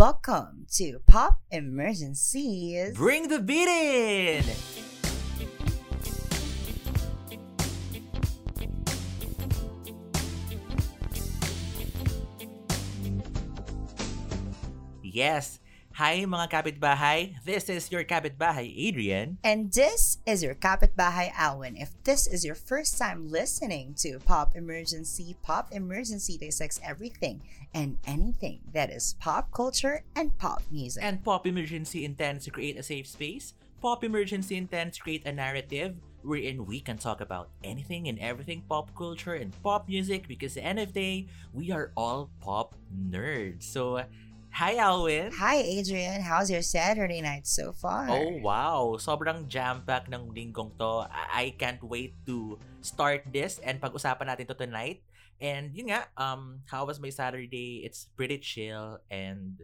Welcome to Pop Emergencies. Bring the beat in! Yes. Hi mga kapitbahay. This is your kapitbahay, Adrian. And this is your Kapitbahay Alwyn. If this is your first time listening to Pop Emergency, Pop Emergency dissects everything and anything that is pop culture and pop music. And Pop Emergency intends to create a safe space. Pop Emergency intends to create a narrative wherein we can talk about anything and everything pop culture and pop music because at the end of the day, we are all pop nerds. So, hi Alwyn! Hi Adrian, how's your Saturday night so far? Oh wow, sobrang jam-pack ng linggong to. I I can't wait to start this and pag-usapan natin to tonight. And yun nga, um, how was my Saturday? It's pretty chill and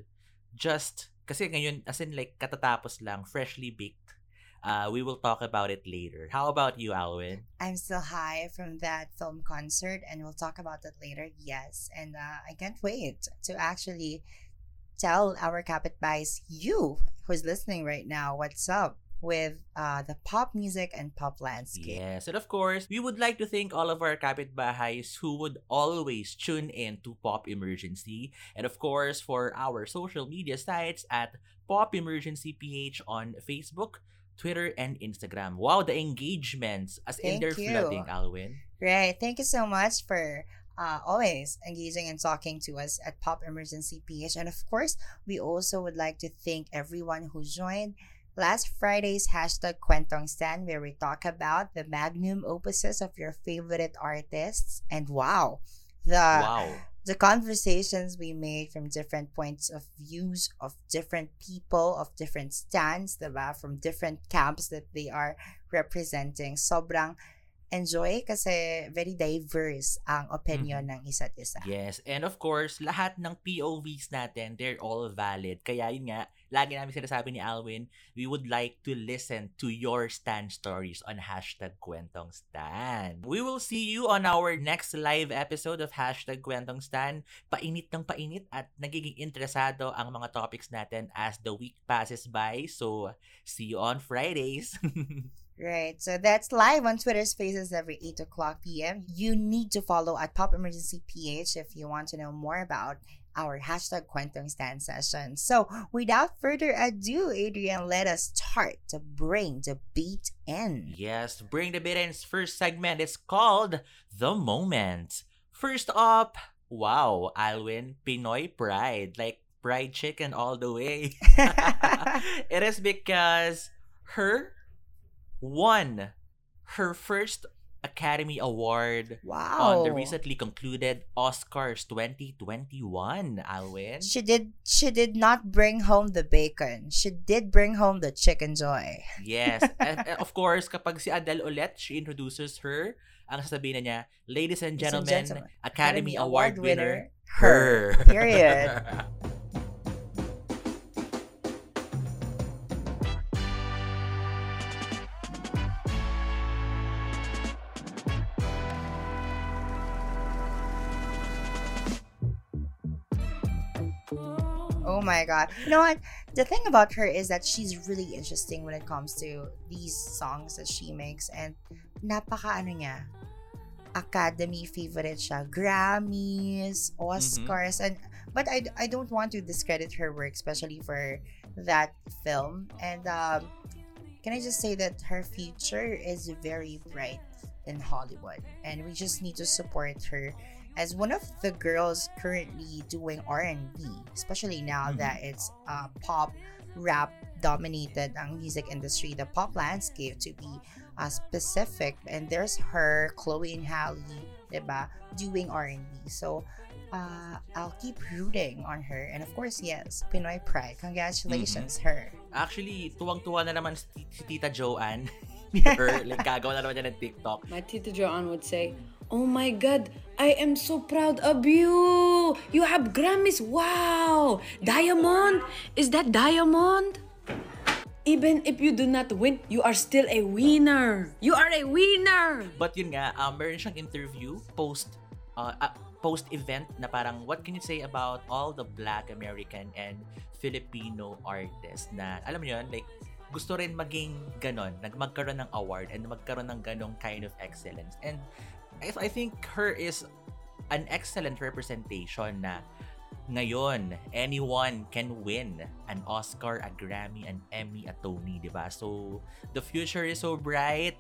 just, kasi ngayon, as in like, katatapos lang, freshly baked. Uh, we will talk about it later. How about you, Alwyn? I'm still high from that film concert, and we'll talk about that later. Yes, and uh, I can't wait to actually tell our kapitbays, you who's listening right now, what's up with uh, the pop music and pop landscape. Yes, and of course, we would like to thank all of our kapitbahays who would always tune in to Pop Emergency. And of course, for our social media sites at Pop Emergency PH on Facebook, Twitter, and Instagram. Wow, the engagements as in Thank they're you. flooding, Alwyn. Right. Thank you so much for uh, always engaging and talking to us at Pop Emergency PH. And of course, we also would like to thank everyone who joined last Friday's hashtag Kwentong Stan, where we talk about the magnum opuses of your favorite artists. And wow, the wow. the conversations we made from different points of views of different people of different stands diba? from different camps that they are representing sobrang enjoy kasi very diverse ang opinion ng isa't isa Yes, and of course, lahat ng POVs natin, they're all valid. Kaya yun nga, lagi namin sinasabi ni Alwin, we would like to listen to your Stan stories on hashtag Kwentong Stan. We will see you on our next live episode of hashtag Kwentong Stan. Painit ng painit at nagiging interesado ang mga topics natin as the week passes by. So, see you on Fridays. Right. So that's live on Twitter Spaces every 8 o'clock p.m. You need to follow at Pop Emergency PH if you want to know more about our hashtag Kwentong Stand session. So without further ado, Adrian, let us start to bring the beat in. Yes, Bring the beat In's first segment is called The Moment. First up, wow, Alwyn, Pinoy Pride. Like fried chicken all the way. it is because her won her first Academy Award wow. on the recently concluded Oscars 2021, Alwin. She did she did not bring home the bacon. She did bring home the chicken joy. Yes. And, of course, kapag si Adele ulit, she introduces her, ang sasabihin na niya, Ladies and Ladies and gentlemen, gentlemen, Academy, Academy Award, Award winner, winner, her. her. Period. my god. You know what? The thing about her is that she's really interesting when it comes to these songs that she makes and napaka ano niya Academy favorite siya, Grammys, Oscars and but I, I don't want to discredit her work especially for that film and um can I just say that her future is very bright in Hollywood and we just need to support her as one of the girls currently doing R&B, especially now Mhm. that it's uh, pop rap dominated ang music industry, the pop landscape to be uh, specific. And there's her, Chloe and Halle, diba, doing R&B. So uh, I'll keep rooting on her. And of course, yes, Pinoy Pride. Congratulations, her. Actually, tuwang-tuwa na naman si, si Tita Joanne. ni her, like, gagawa na naman niya ng TikTok. My Tita Joanne would say, Oh my God, I am so proud of you. You have Grammys. Wow. Diamond. Is that diamond? Even if you do not win, you are still a winner. You are a winner. But yun nga, um, meron siyang interview post uh, uh, post-event na parang what can you say about all the Black American and Filipino artists na alam mo yun, like gusto rin maging ganon, nag magkaroon ng award and magkaroon ng ganong kind of excellence. And I, I think her is an excellent representation na ngayon, anyone can win an Oscar, a Grammy, an Emmy, a Tony, di ba? So, the future is so bright.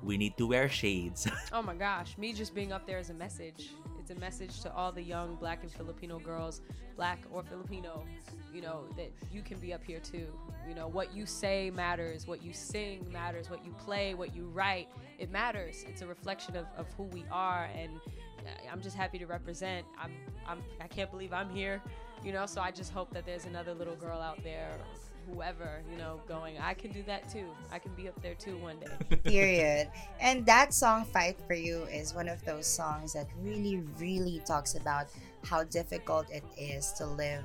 We need to wear shades. Oh my gosh, me just being up there is a message. A message to all the young black and Filipino girls, black or Filipino, you know, that you can be up here too. You know, what you say matters, what you sing matters, what you play, what you write, it matters. It's a reflection of, of who we are and I'm just happy to represent. I'm I'm I can't believe I'm here, you know, so I just hope that there's another little girl out there whoever, you know, going, I can do that too. I can be up there too one day. Period. And that song, Fight for You, is one of those songs that really, really talks about how difficult it is to live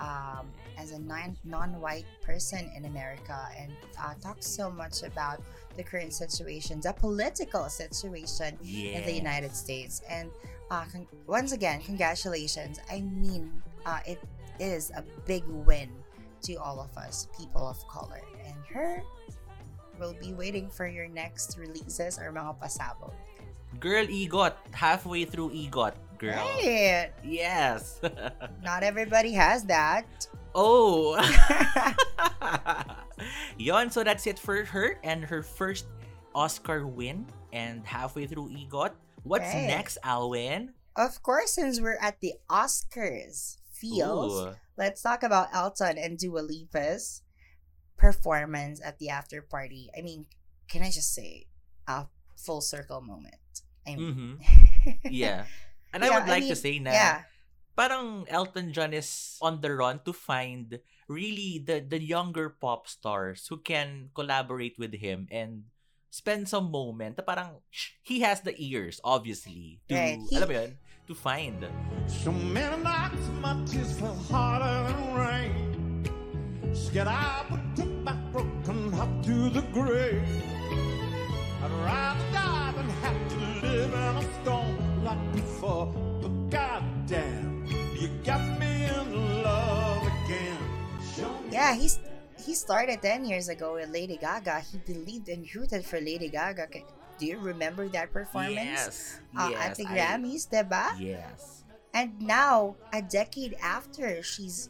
um, as a non- non-white person in America and uh, talks so much about the current situation, the political situation in the United States. And uh, con- once again, congratulations. I mean, uh, it is a big win to all of us, people of color. And her will be waiting for your next releases or mga pasabog. Girl, Egot. Halfway through Egot, girl. Right. Yes. Not everybody has that. oh. Yon, so that's it for her and her first Oscar win and halfway through EGOT. What's Right. next, Alwyn? of course, since we're at the Oscars feels, Ooh. Let's talk about Elton and Dua Lipa's performance at the after party. I mean, can I just say a full circle moment? I mean, Mhm. Yeah. And I Yeah, would I like to say na yeah, parang Elton John is on the run to find really the the younger pop stars who can collaborate with him and spend some moment parang he has the ears obviously to Right, he- alam mo yun to find So many nights my tears fell harder than rain. Scared I would take my broken heart to the grave. I'd rather die than have to live in a storm like before. But goddamn, you got me in love again. Yeah. He's he started ten years ago with Lady Gaga. He believed and rooted for Lady Gaga. Do you remember that performance? yes Uh, yes at the I- Grammys, diba? yes And now, a decade after, she's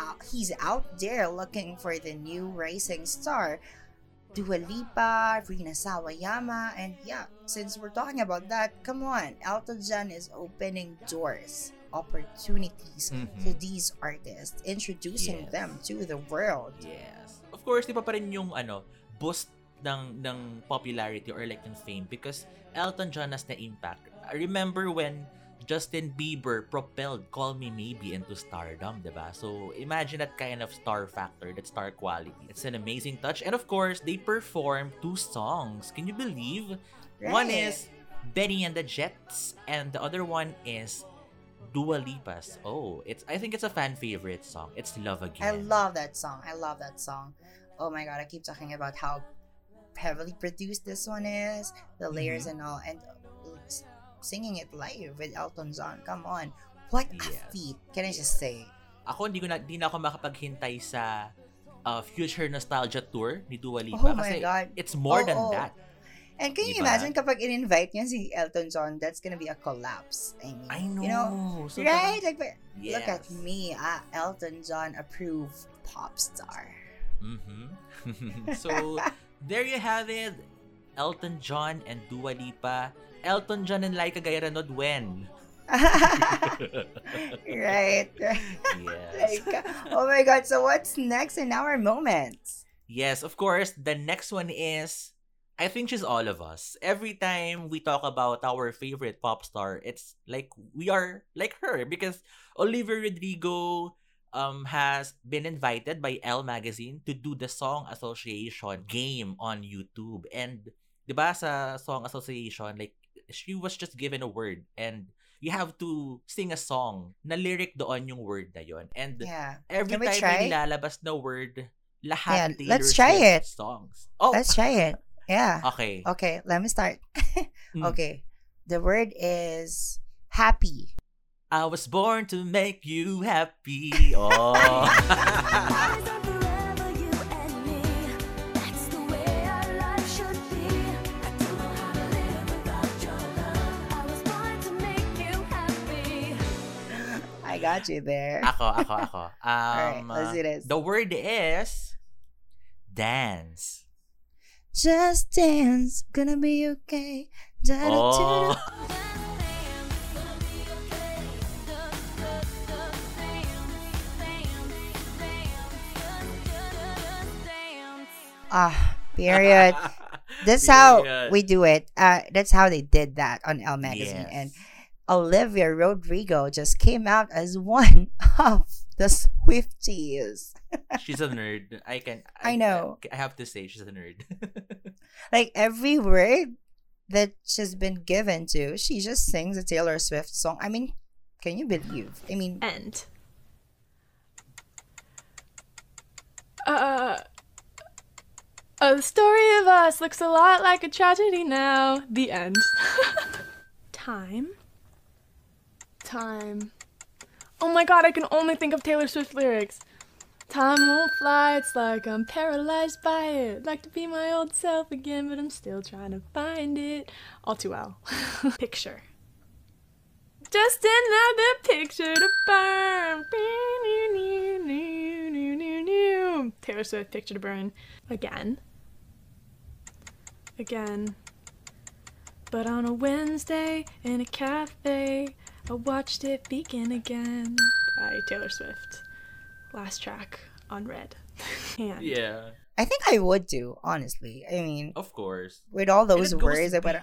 uh, he's out there looking for the new rising star. Dua Lipa, Rina Sawayama, and yeah, since we're talking about that, come on, Elton John is opening doors, opportunities Mhm. to these artists, introducing Yes. them to the world. Yes. Of course, di pa pa rin yung ano, boost ng ng popularity or like ng fame because Elton John has the impact. I remember when Justin Bieber propelled Call Me Maybe into stardom, di ba? So, imagine that kind of star factor, that star quality. It's an amazing touch. And of course, they performed two songs. Can you believe? One is Bennie and the Jets, and the other one is Dua Lipa's. Oh, it's I think it's a fan favorite song. It's Love Again. I love that song. I love that song. Oh my god, I keep talking about how heavily produced this one is, the layers Mm-hmm. and all, and uh, singing it live with Elton John. Come on, what a feat! Can I just say? ako hindi ko na di na ako makapaghintay sa uh, future nostalgia tour ni Dua Lipa Oh my kasi God. it's more Oh, than oh. that. And can you Diba? imagine kapag in-invite niya si Elton John, that's gonna be a collapse. I mean, I know. you know, So right? parang- Like, but look at me, ah, Elton John approved pop star. Mhm. so there you have it. Elton John and Dua Lipa. Elton John and Laika Gayranod when? right. yes. like, oh my god. So what's next in our moments? Yes, of course. The next one is I think she's all of us. Every time we talk about our favorite pop star, it's like we are like her because Olivia Rodrigo um has been invited by Elle magazine to do the song association game on YouTube. And 'di ba sa song association like she was just given a word and you have to sing a song na lyric doon yung word na yon. And Yeah. every time try? may nilalabas na word, lahat Yeah, let's try it. songs. Oh, Let's try it. Yeah. okay. Okay, let me start. Mm. Okay. The word is Happy. I was born to make you happy. Oh. Eyes on forever, you and me. That's the way our life should be. I don't know how to live without your love. I was born to make you happy. I got you there. ako, ako, ako. Um, let's do this. The word is dance. Just dance, gonna be okay. Da-da-da-da. Oh. Ah, period. That's how we do it. Uh, that's how they did that on Elle magazine. Yes. And Olivia Rodrigo just came out as one of the Swifties. she's a nerd. I can. I know. I have to say, she's a nerd. Like every word that she's been given to, she just sings a Taylor Swift song. I mean, can you believe? I mean, End. Uh, uh, the story of us looks a lot like a tragedy now. The end. Time. Time. Oh my god, I can only think of Taylor Swift lyrics. Time won't fly, it's like I'm paralyzed by it. Like to be my old self again, but I'm still trying to find it. All too well. Picture. Just another picture to burn. Taylor Swift, picture to burn. Again. Again. But on a Wednesday in a cafe, I watched it begin again by Taylor Swift. Last track on Red. and yeah, I think I would do, honestly. I mean, of course. with all those it goes words, I would.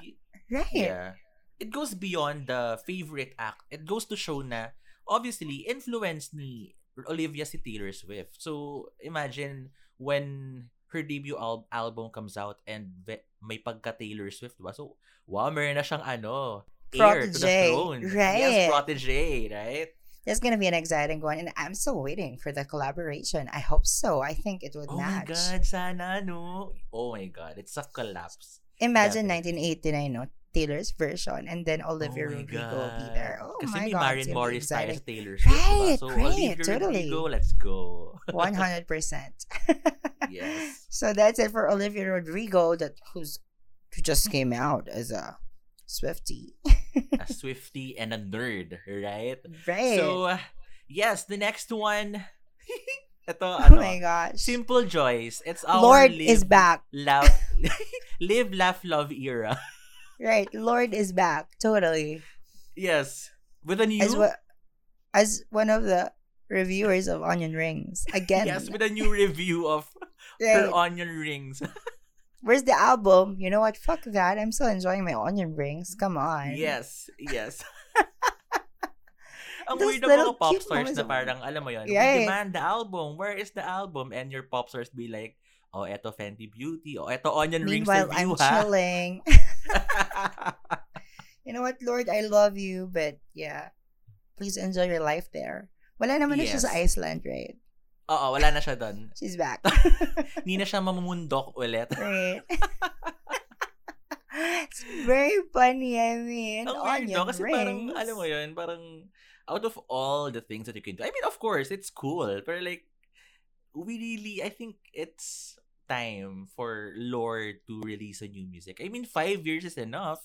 Right. Yeah. It goes beyond the favorite act. It goes to show na, obviously, influence ni Olivia si Taylor Swift. So, imagine when her debut al- album comes out and ve- may pagka Taylor Swift, ba? So, wow, meron na siyang ano, heir to the throne. right. Yes, protege, right? That's gonna be an exciting one, and I'm still waiting for the collaboration. I hope so. I think it would Oh my match. God, sana, no? Oh my God, it's a collapse. Imagine Definitely. 1989, no? Taylor's version, and then Olivia oh Rodrigo God. will be there. Oh Kasi my may God, Marin it's gonna Morris tayo sa Taylor Swift, diba? Right, So, right, Olivia totally. Rodrigo, let's go. 100%. yes. So that's it for Olivia Rodrigo, that who's who just came out as a Swifty. A Swifty and a nerd, right? right. So, uh, yes, the next one. Ito, oh ano, my gosh. Simple Joys. It's our Lorde live, is back. Laugh, live, laugh, love era. Right. Lorde is back. Totally. Yes. With a new... As well as one of the reviewers of Onion Rings. Again. Yes, with a new review of Right. her onion rings. Where's the album? You know what? Fuck that. I'm still enjoying my onion rings. Come on. Yes, yes. Ang Those weird ng mga pop stars na parang, alam mo yun, Right. we demand the album. Where is the album? And your pop stars be like, oh, eto Fenty Beauty. Oh, eto Onion Rings Meanwhile, review, I'm ha? chilling. you know what, Lorde? I love you, but yeah. Please enjoy your life there. Wala naman na siya sa Iceland, right? Oo, wala na siya doon. She's back. Hindi na siya mamumundok ulit. right. it's very funny, I mean. Ang weird, no? Kasi rings. parang, alam mo yun, parang, out of all the things that you can do, I mean, of course, it's cool, pero like, we really, I think it's time for Lorde to release a new music. I mean, five years is enough.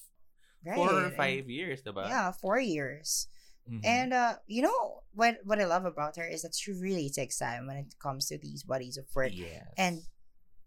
right. Four or five years, diba? Yeah, four years. Mhm. And uh, you know what? What I love about her is that she really takes time when it comes to these bodies of work. yes. And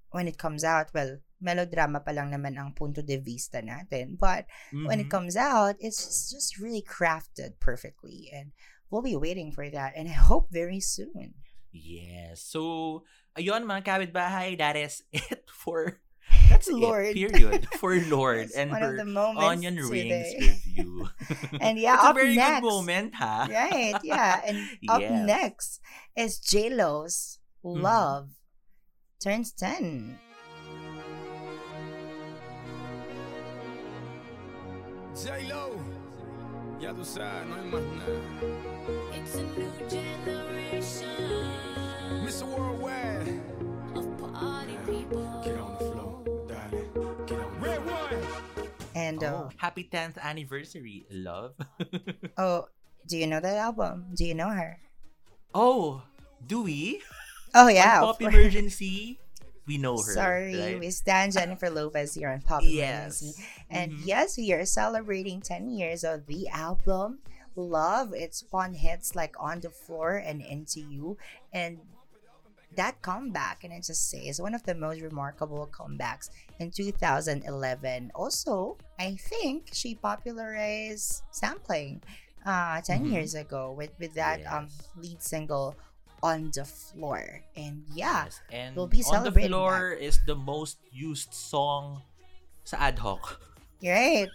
when it comes out, well, melodrama pa lang naman ang punto de vista natin. But when Mhm. it comes out, it's just, just really crafted perfectly. And we'll be waiting for that. And I hope very soon. Yes. So, ayun mga kapitbahay, that is it for that's Lorde. it, period. For Lorde and one her of onion rings today. review. And yeah, it's a up very next, good moment, ha? Right, yeah. And up Yes. next is J-Lo's Mm-hmm. Love turns 10. J-Lo, ya tú sabes, no hay más nada. It's a new generation Mr. Worldwide, of party people. get on the floor, darling, get on the And Tremendo. Oh, happy 10th anniversary, love. Oh, do you know that album? Do you know her? oh, do we? Oh yeah. On Pop. Emergency, we know her. Sorry, right? we stand Jennifer Lopez here on Pop Yes. Emergency. And Mhm. yes, we are celebrating 10 years of the album. Love its fun hits like On the Floor and Into You. And that comeback, and I just say, is one of the most remarkable comebacks in 2011. Also, I think she popularized sampling uh, 10 Mhm. years ago with, with that um, lead single On the Floor. And yeah, Yes, and we'll be On the Floor is the most used song sa ad hoc. Right.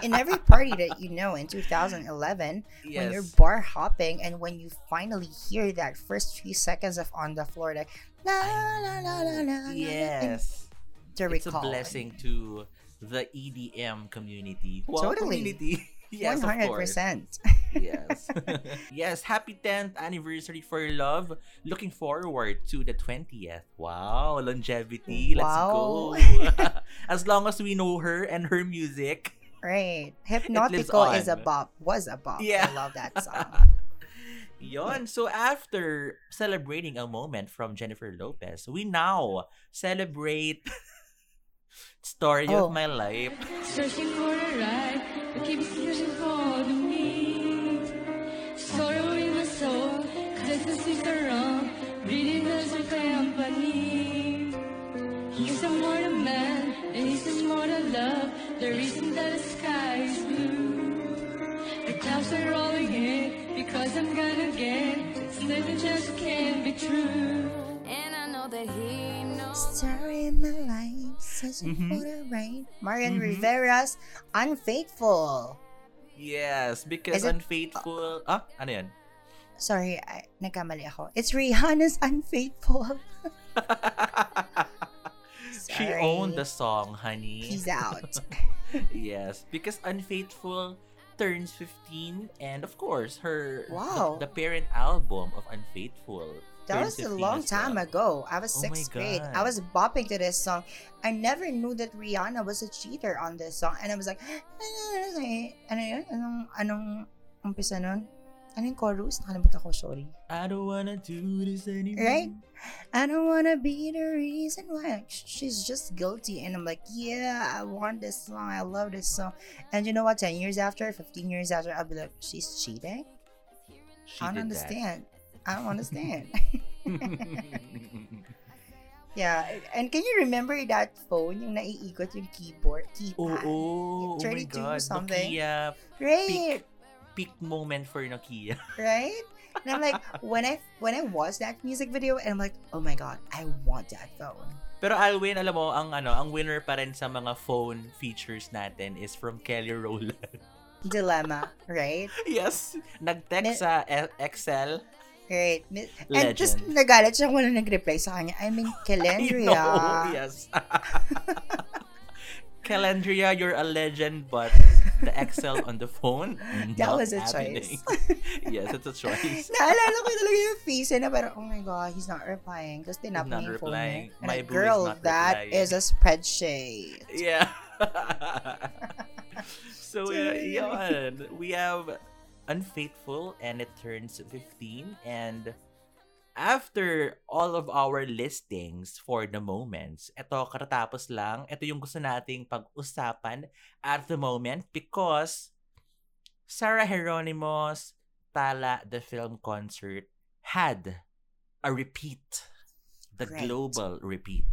In every party that you know in 2011, when you're bar hopping and when you finally hear that first few seconds of on the floor, like la la la la la, Yes. to It's a blessing to the EDM community. Wow, Totally. community. yes, One of hundred course. percent. yes. yes, happy 10th anniversary for your love. Looking forward to the 20th. Wow, longevity. Let's go. as long as we know her and her music. Right. lives Hypnotico is a on. bop. Was a bop. Yeah. I love that song. Yon. So after celebrating a moment from Jennifer Lopez, we now celebrate story Oh. of my life. Searching for the right, but keep searching for the me. Sorrow in my soul, cause the seas are wrong. Breathing doesn't company. He's a more than man, and he's just more than love. The reason that the sky is blue. The clouds are rolling in, because I'm gonna get. It's nothing just can't be true. And I know that he knows. Story in my life, searching Mhm. for the right. Marian Mhm. Rivera's Unfaithful. Yes, because it- unfaithful. Ah, ano yan? Sorry, I, nagkamali ako. It's Rihanna's Unfaithful. she owned the song, honey. Peace out. yes, because Unfaithful turns 15 and of course her Wow. the, the parent album of Unfaithful That was a long time well. ago. I was Oh sixth grade. I was bopping to this song. I never knew that Rihanna was a cheater on this song. And I was like, ano? Anong, anong umpisa nun? Ano yung chorus? Nakalimutan ko, sorry. I don't wanna do this anymore. Right? I don't wanna be the reason why. She's just guilty. And I'm like, yeah, I want this song. I love this song. And you know what? 10 years after, 15 years after, I'll be like, she's cheating? She I don't did that. understand. I don't understand. Yeah, and can you remember that phone yung naiikot yung keyboard, keypad? Oo, oh my 32 god. something. Nokia Right, peak moment for Nokia. right? And I'm like, when I when I watched that music video, and I'm like, oh my god, I want that phone. Pero Alwyn, alam mo, ang ano, ang winner pa rin sa mga phone features natin is from Kelly Rowland. Dilemma, right? yes, nag-text sa Excel. Right. Mi- And just Legend. nagalit siya kung ano nag-reply sa kanya. I mean, I Calendria. know, yes. Calendria, you're a legend, but the Excel on the phone, That was a happening. yes, it's a choice. Naalala ko talaga yung face na parang, oh my God, he's not replying. Tapos tinap not niya yung phone replying. niya. And My like, boo is girl, not that replying." is a spreadsheet. Yeah. so, uh, yun. We have Unfaithful and it turns 15 and after all of our listings for the moments, ito katatapos lang, ito yung gusto nating pag-usapan at the moment because Sarah Hieronymus Tala the film concert had a repeat. The Great. global repeat.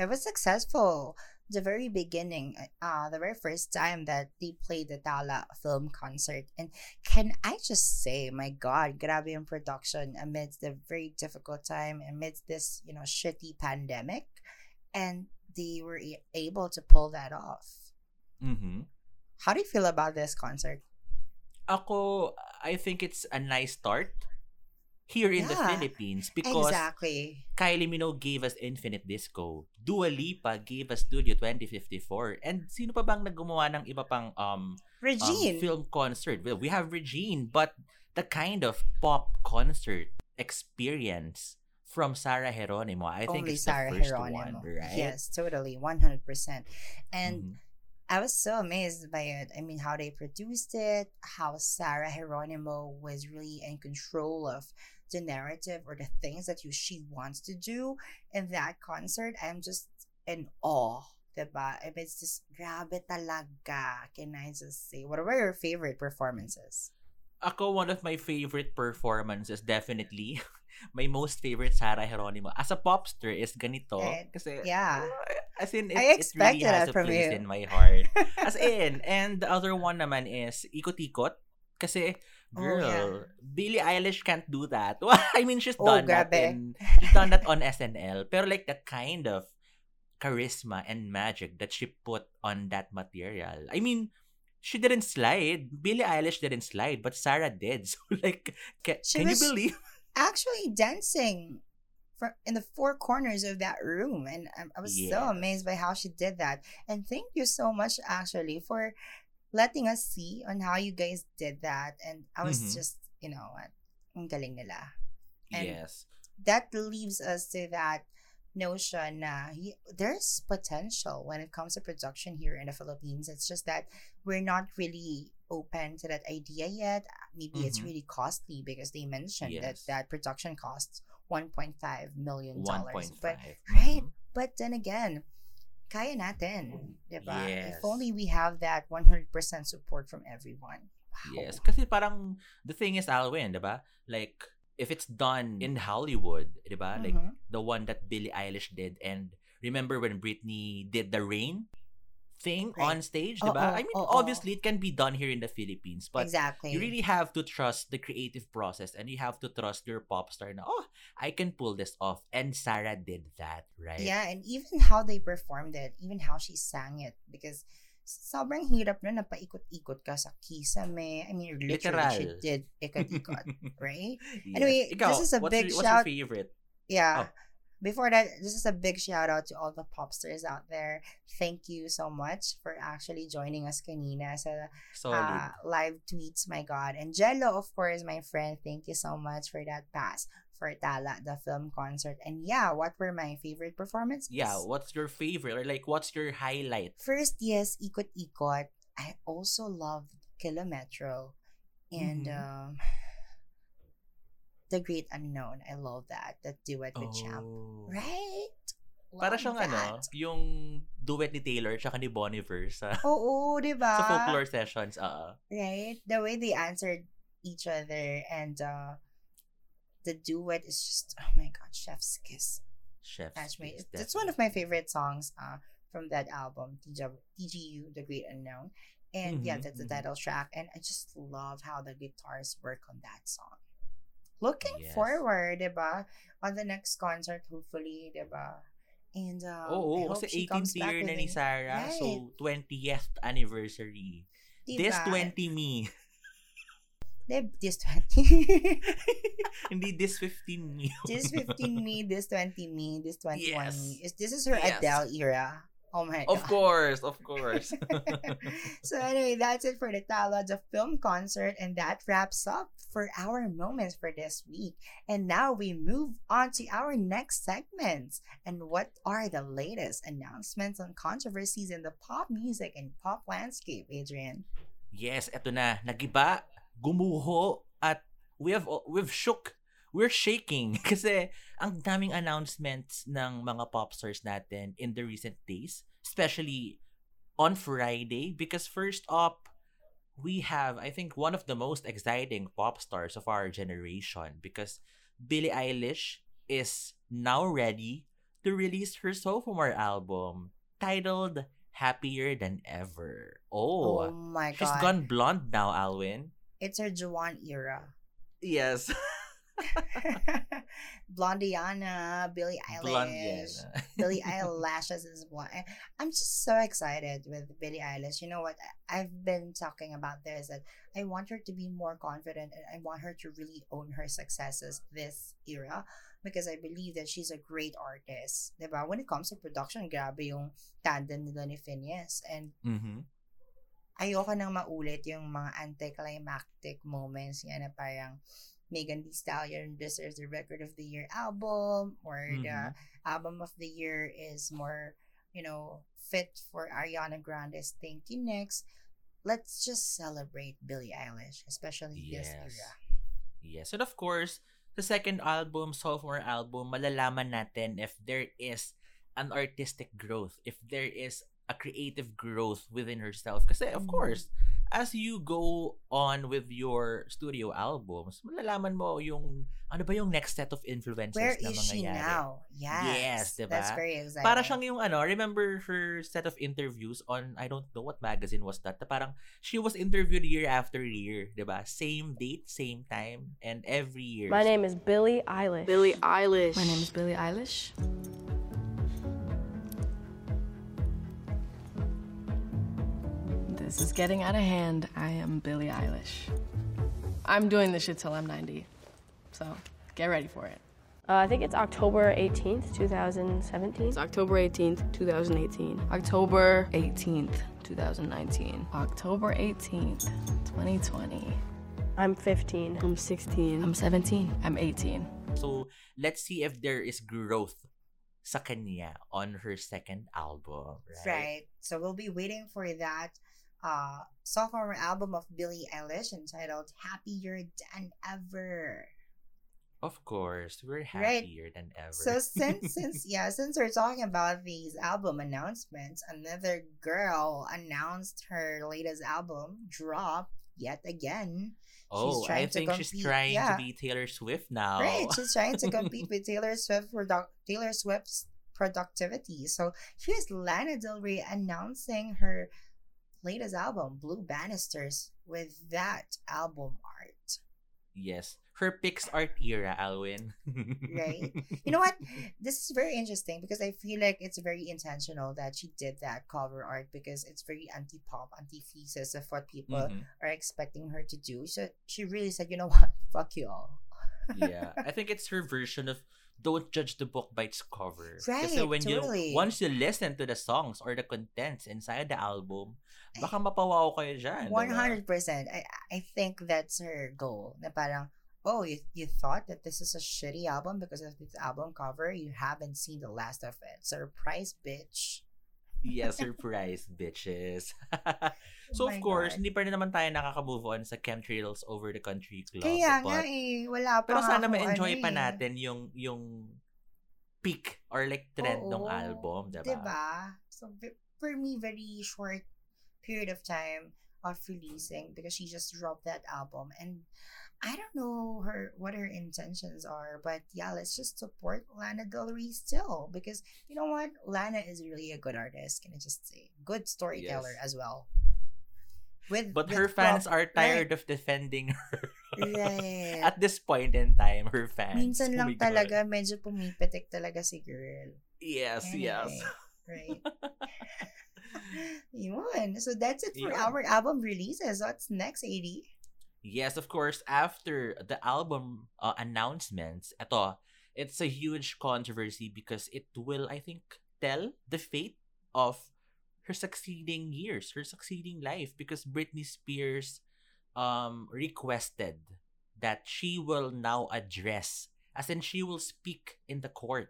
It was successful. The very beginning, uh, the very first time that they played the Tala film concert. And can I just say, my God, grabe yung production amidst the very difficult time, amidst this, you know, shitty pandemic. And they were able to pull that off. Mm-hmm. How do you feel about this concert? Ako, I think it's a nice start here in the Philippines because Exactly. Kylie Minogue gave us Infinite Disco. Dua Lipa gave us Studio 2054. And sino pa bang naggumawa ng iba pang um, um, Regine. film concert? Well, we have Regine, but the kind of pop concert experience from Sarah Geronimo, I think Only it's Sarah the first Geronimo. one, right? Yes, totally, 100%. And Mhm. I was so amazed by it. I mean, how they produced it, how Sarah Geronimo was really in control of the narrative or the things that you, she wants to do in that concert. I'm just in awe. Diba? I mean, it's just grabe talaga. Can I just say? What were your favorite performances? Ako, one of my favorite performances, definitely, my most favorite Sarah Geronimo as a popster is ganito. Right. Kasi, Yeah. uh, as in, it, I it really expected has a place you. in my heart. As in, and the other one naman is Ikot-Ikot. Kasi, Oh, girl, yeah. Billie Eilish can't do that. Well, I mean, she's Oh, done that in, she's done that on SNL. Pero like, the kind of charisma and magic that she put on that material. I mean, she didn't slide. Billie Eilish didn't slide, but Sarah did. So like, can you believe? Actually, dancing for, in the four corners of that room. And I, I was so amazed by how she did that. And thank you so much, actually, for letting us see on how you guys did that. And I was Mhm. just, you know what, ang galing nila. And yes. that leaves us to that notion na there's potential when it comes to production here in the Philippines. It's just that we're not really open to that idea yet. Maybe it's Mhm. really costly because they mentioned that Yes. that production costs 1.5 million dollars. 1.5. But right, Mhm. but then again, kaya natin, diba? Yes. If only we have that 100% support from everyone. Wow. Yes. Kasi parang, the thing is, Alwyn, di ba? Like, if it's done in Hollywood, di ba? Like, Mhm. the one that Billie Eilish did. And remember when Britney did the rain thing Right. on stage, Oo, ba? I mean, oo. obviously, it can be done here in the Philippines. But exactly. you really have to trust the creative process and you have to trust your pop star na, oh, I can pull this off. And Sarah did that, right? Yeah, and even how they performed it, even how she sang it, because sobrang hirap na napaikot-ikot ka sa kisame. I mean, literally, she Literal. did ikot-ikot, right? Yes. Anyway, Ikaw, this is a big your, shout- What's your favorite? Yeah. Oh. Before that, this is a big shout out to all the popsters out there. Thank you so much for actually joining us kanina sa uh, live tweets, my God. And Jello, of course, my friend, thank you so much for that pass for Tala, the film concert. And yeah, what were my favorite performances? yeah, what's your favorite? Or like, what's your highlight? First, yes, Ikot Ikot. I also loved Kilometro and Mhm. um, The Great Unknown. I love that. That duet with Champ. Oh. Right? Para Love siyang ano, yung duet ni Taylor tsaka ni Bon Iver sa, Oo, di ba? sa folklore sessions. Oo. Right? The way they answered each other and uh, the duet is just, oh my God, Chef's Kiss. Chef's That's Kiss, that's one of my favorite songs uh, from that album, TG, TGU, The Great Unknown. And yeah, Mhm, that's the mhm. title track. And I just love how the guitars work on that song. Looking Yes. forward, diba? On the next concert, hopefully, diba? And um, I Oo, hope kasi she comes 18th year na ni Sarah. Right. So, 20th anniversary. This 20 me. This 20. Hindi this 15 me. this 15 me, this 20 me, this 21 Yes. me. Is This is her Yes. Adele era. Oh my Of god. course, of course. so anyway, that's it for the Tala, the film concert, and that wraps up for our moments for this week. And now we move on to our next segments. And what are the latest announcements on controversies in the pop music and pop landscape, Adrian? yes, eto na. Nagiba, gumuho, at we have we've shook. We're shaking kasi ang daming announcements ng mga pop stars natin in the recent days, especially on Friday because first up we have I think one of the most exciting pop stars of our generation because Billie Eilish is now ready to release her sophomore album titled Happier Than Ever. Oh, Oh, my she's gone blonde now, Alwyn. It's her Juwan era. Yes. Blondiana, Billie Eilish. Blonde yan. Billie Eyelashes is one. I'm just so excited with Billie Eilish. You know what? I've been talking about this that I want her to be more confident and I want her to really own her successes this era because I believe that she's a great artist. Diba? When it comes to production, grabe yung tandem nila ni Finneas. And Mhm. ayoko nang maulit yung mga anticlimactic moments yan na parang Megan Thee Stallion deserves the Record of the Year album or the Mhm. album of the year is more you know, fit for Ariana Grande's Thank You Next. Let's just celebrate Billie Eilish, especially this Yes. era. Yes. And of course, the second album, sophomore album, malalaman natin if there is an artistic growth, if there is a creative growth within herself. Kasi of Mm. course, as you go on with your studio albums, malalaman mo yung ano ba yung next set of influences Where na is she mangyayari. now? Yes. Yes, That's diba? very exciting. Para siyang yung ano, remember her set of interviews on, I don't know what magazine was that, na parang she was interviewed year after year, di ba? Same date, same time, and every year. My name is Billie Eilish. Billie Eilish. My name is Billie Eilish. This is getting out of hand. I am Billie Eilish. I'm doing this shit till I'm 90. So get ready for it. Uh, I think it's October 18th, 2017. It's October 18th, 2018. October 18th, 2019. October 18th, 2020. I'm 15. I'm 16. I'm 17. I'm 18. So, let's see if there is growth sa kanya on her second album, right? Right. So we'll be waiting for that uh sophomore album of Billie Eilish entitled Happier Than Ever. Of course, we're Right. happier than ever. So since since yeah, since we're talking about these album announcements, another girl announced her latest album drop yet again. oh, I trying to think she's compete- trying yeah. to be Taylor Swift now. Right, she's trying to compete with Taylor Swift product Taylor Swift's productivity. So here's Lana Del Rey announcing her latest album, Blue Bannisters, with that album art. yes. Her PixArt era, Alwyn. Right. You know what? This is very interesting because I feel like it's very intentional that she did that cover art because it's very anti-pop, antithesis of what people Mhm. are expecting her to do. So she really said, you know what? Fuck you all. yeah, I think it's her version of don't judge the book by its cover. Kasi Right, when totally. you once you listen to the songs or the contents inside the album, baka mapawaw kayo dyan. One diba? hundred percent. I I think that's her goal. Na parang, oh, you, you thought that this is a shitty album because of this album cover. You haven't seen the last of it. Surprise, bitch. Yeah, surprise, bitches. so, Oh of course, God. hindi pa rin naman tayo nakaka-move on sa chemtrails over the country club. Kaya nga but, eh, wala pa pero nga sana ma-enjoy ano pa eh. natin yung, yung peak or like trend ng Oo. album, diba? Diba? So, for me, very short period of time of releasing because she just dropped that album. And I don't know her what her intentions are, but yeah, let's just support Lana Del Rey still because you know what? Lana is really a good artist, can I just say? Good storyteller Yes. as well. With But with her fans prop- are tired of defending her. Right. At this point in time, her fans. Minsan Oh lang God. talaga medyo pumipitik talaga si girl. Yes, yes. Right. Yun. So that's it for Yun. our album releases. What's next, 80? Yes, of course. After the album uh, announcements, ito, it's a huge controversy because it will, I think, tell the fate of her succeeding years, her succeeding life. Because Britney Spears um requested that she will now address, as in she will speak in the court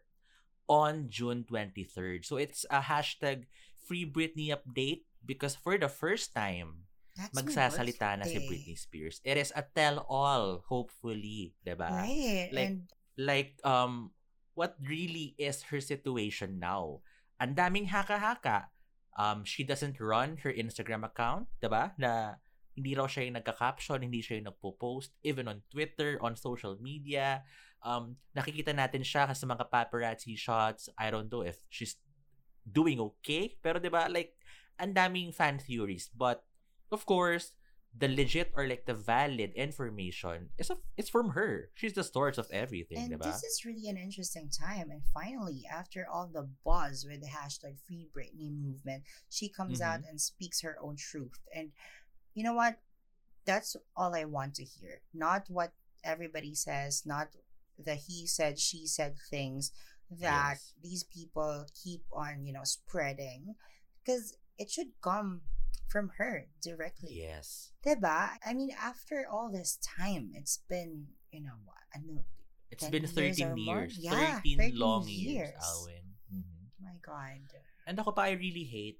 on June 23rd. So it's a hashtag Free Britney update because for the first time, That's magsasalita na si. Britney Spears. It is a tell-all, hopefully, 'di ba? Right. Like, and Like um what really is her situation now? Ang daming haka-haka. Um she doesn't run her Instagram account, 'di ba? Na hindi raw siya yung nagka-caption, hindi siya yung nagpo-post, even on Twitter, on social media. Um, nakikita natin siya sa mga paparazzi shots. I don't know if she's doing okay. Pero 'di ba like, ang daming fan theories. But, of course, the legit or like the valid information is of, it's from her. She's the source of everything, and diba? this is really an interesting time. And finally, after all the buzz with the hashtag Free Britney movement, she comes out Mm-hmm. and speaks her own truth. And you know what? That's all I want to hear. Not what everybody says, not the he said, she said things that Yes. these people keep on, you know, spreading. Because it should come from her directly. yes. Diba? I mean, after all this time, it's been, you know, what? Ano, It's 10 been years or 13 more? years. Yeah, 13, 13 long years, years. Alwyn. Mhm. my God. And ako pa, I really hate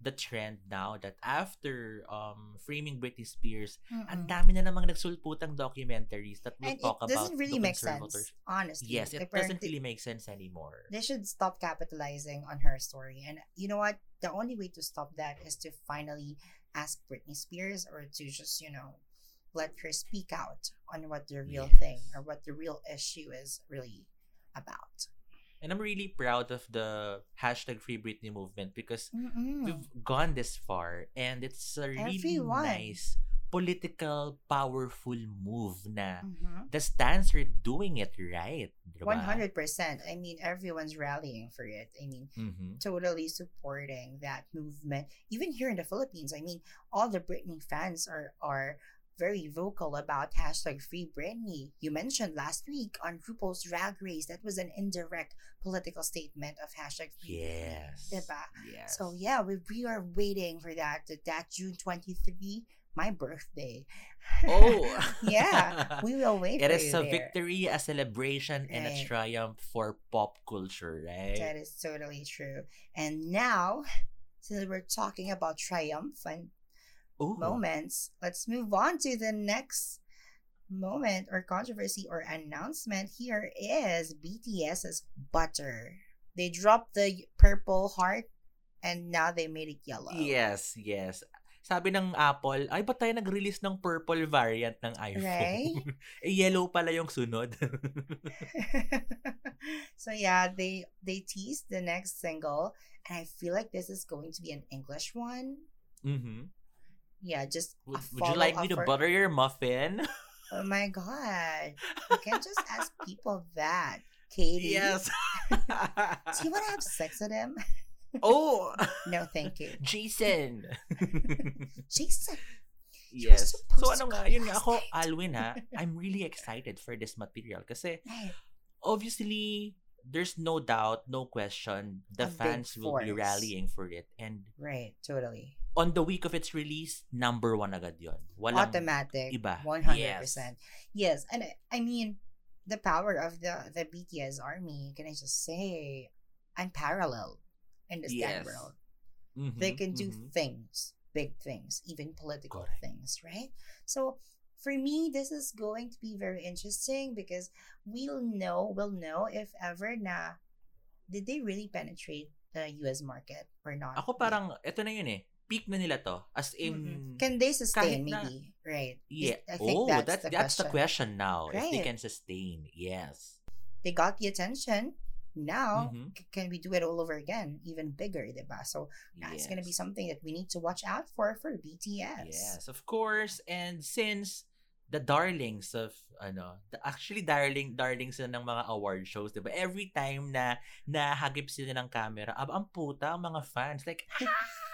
the trend now that after um framing Britney Spears, ang Mm-mm. dami na namang nagsulputang documentaries that will And talk it about doesn't really make sense, honestly. Yes, it Like, doesn't really make sense anymore. They should stop capitalizing on her story. And you know what? The only way to stop that is to finally ask Britney Spears or to just, you know, let her speak out on what the real thing or what the real issue is really about. And I'm really proud of the hashtag Free Britney movement because Mm-mm. we've gone this far and it's a really Everyone. nice political powerful move na Mhm. the stance are doing it right. Diba? 100%. I mean, everyone's rallying for it. I mean, Mhm. totally supporting that movement. Even here in the Philippines, I mean, all the Britney fans are are very vocal about hashtag free Britney. You mentioned last week on RuPaul's Drag Race that was an indirect political statement of hashtag free Yes. Britney. Diba? Yes. So yeah, we, we are waiting for that. That, June 23, my birthday. Oh. yeah, we will wait It is a there. victory, a celebration, and a triumph for pop culture, right? That is totally true. And now, since we're talking about triumphant Ooh. moments, let's move on to the next moment or controversy or announcement. Here is BTS's Butter. They dropped the purple heart and now they made it yellow. Yes, yes. Sabi ng Apple, ay ba tayo nag-release ng purple variant ng iPhone? Right? eh, yellow pala yung sunod. so yeah, they they teased the next single, and I feel like this is going to be an English one. mm-hmm. Yeah, just Would, would you like me to for- butter your muffin? Oh my god. You can't just ask people that, Katie. yes. Do you want to have sex with him? oh, No, thank you. Jason. Jason. Yes. So ano nga, yun nga ako. Alwyn ha, I'm really excited for this material kasi obviously there's no doubt, no question, the fans will be rallying for it. And Right, totally. On the week of its release, number one agad. Walang Automatic. iba. 100%. Yes. Yes. And I, mean, the power of the, the BTS army, can I just say, unparalleled in this Yes. world. Mhm, they can do mhm. things, big things, even political Correct. things, right? So for me, this is going to be very interesting because we'll know, we'll know if ever na did they really penetrate the US market or not. Ako parang, eto na yun eh. Peak na nila to. As in, Mhm. Can they sustain na- maybe? right. Yeah. I think oh, that's, that, the, that's question. the question now. If they Right. can sustain. Yes. They got the attention. Now, Mhm. c- can we do it all over again? Even bigger, diba? So that's gonna be Yes. something that we need to watch out for for BTS. Yes, of course. And since the darlings of ano, the, actually darling darlings sila ng mga award shows, 'di ba? Every time na nahagip sila ng camera, ab ang puta ang mga fans like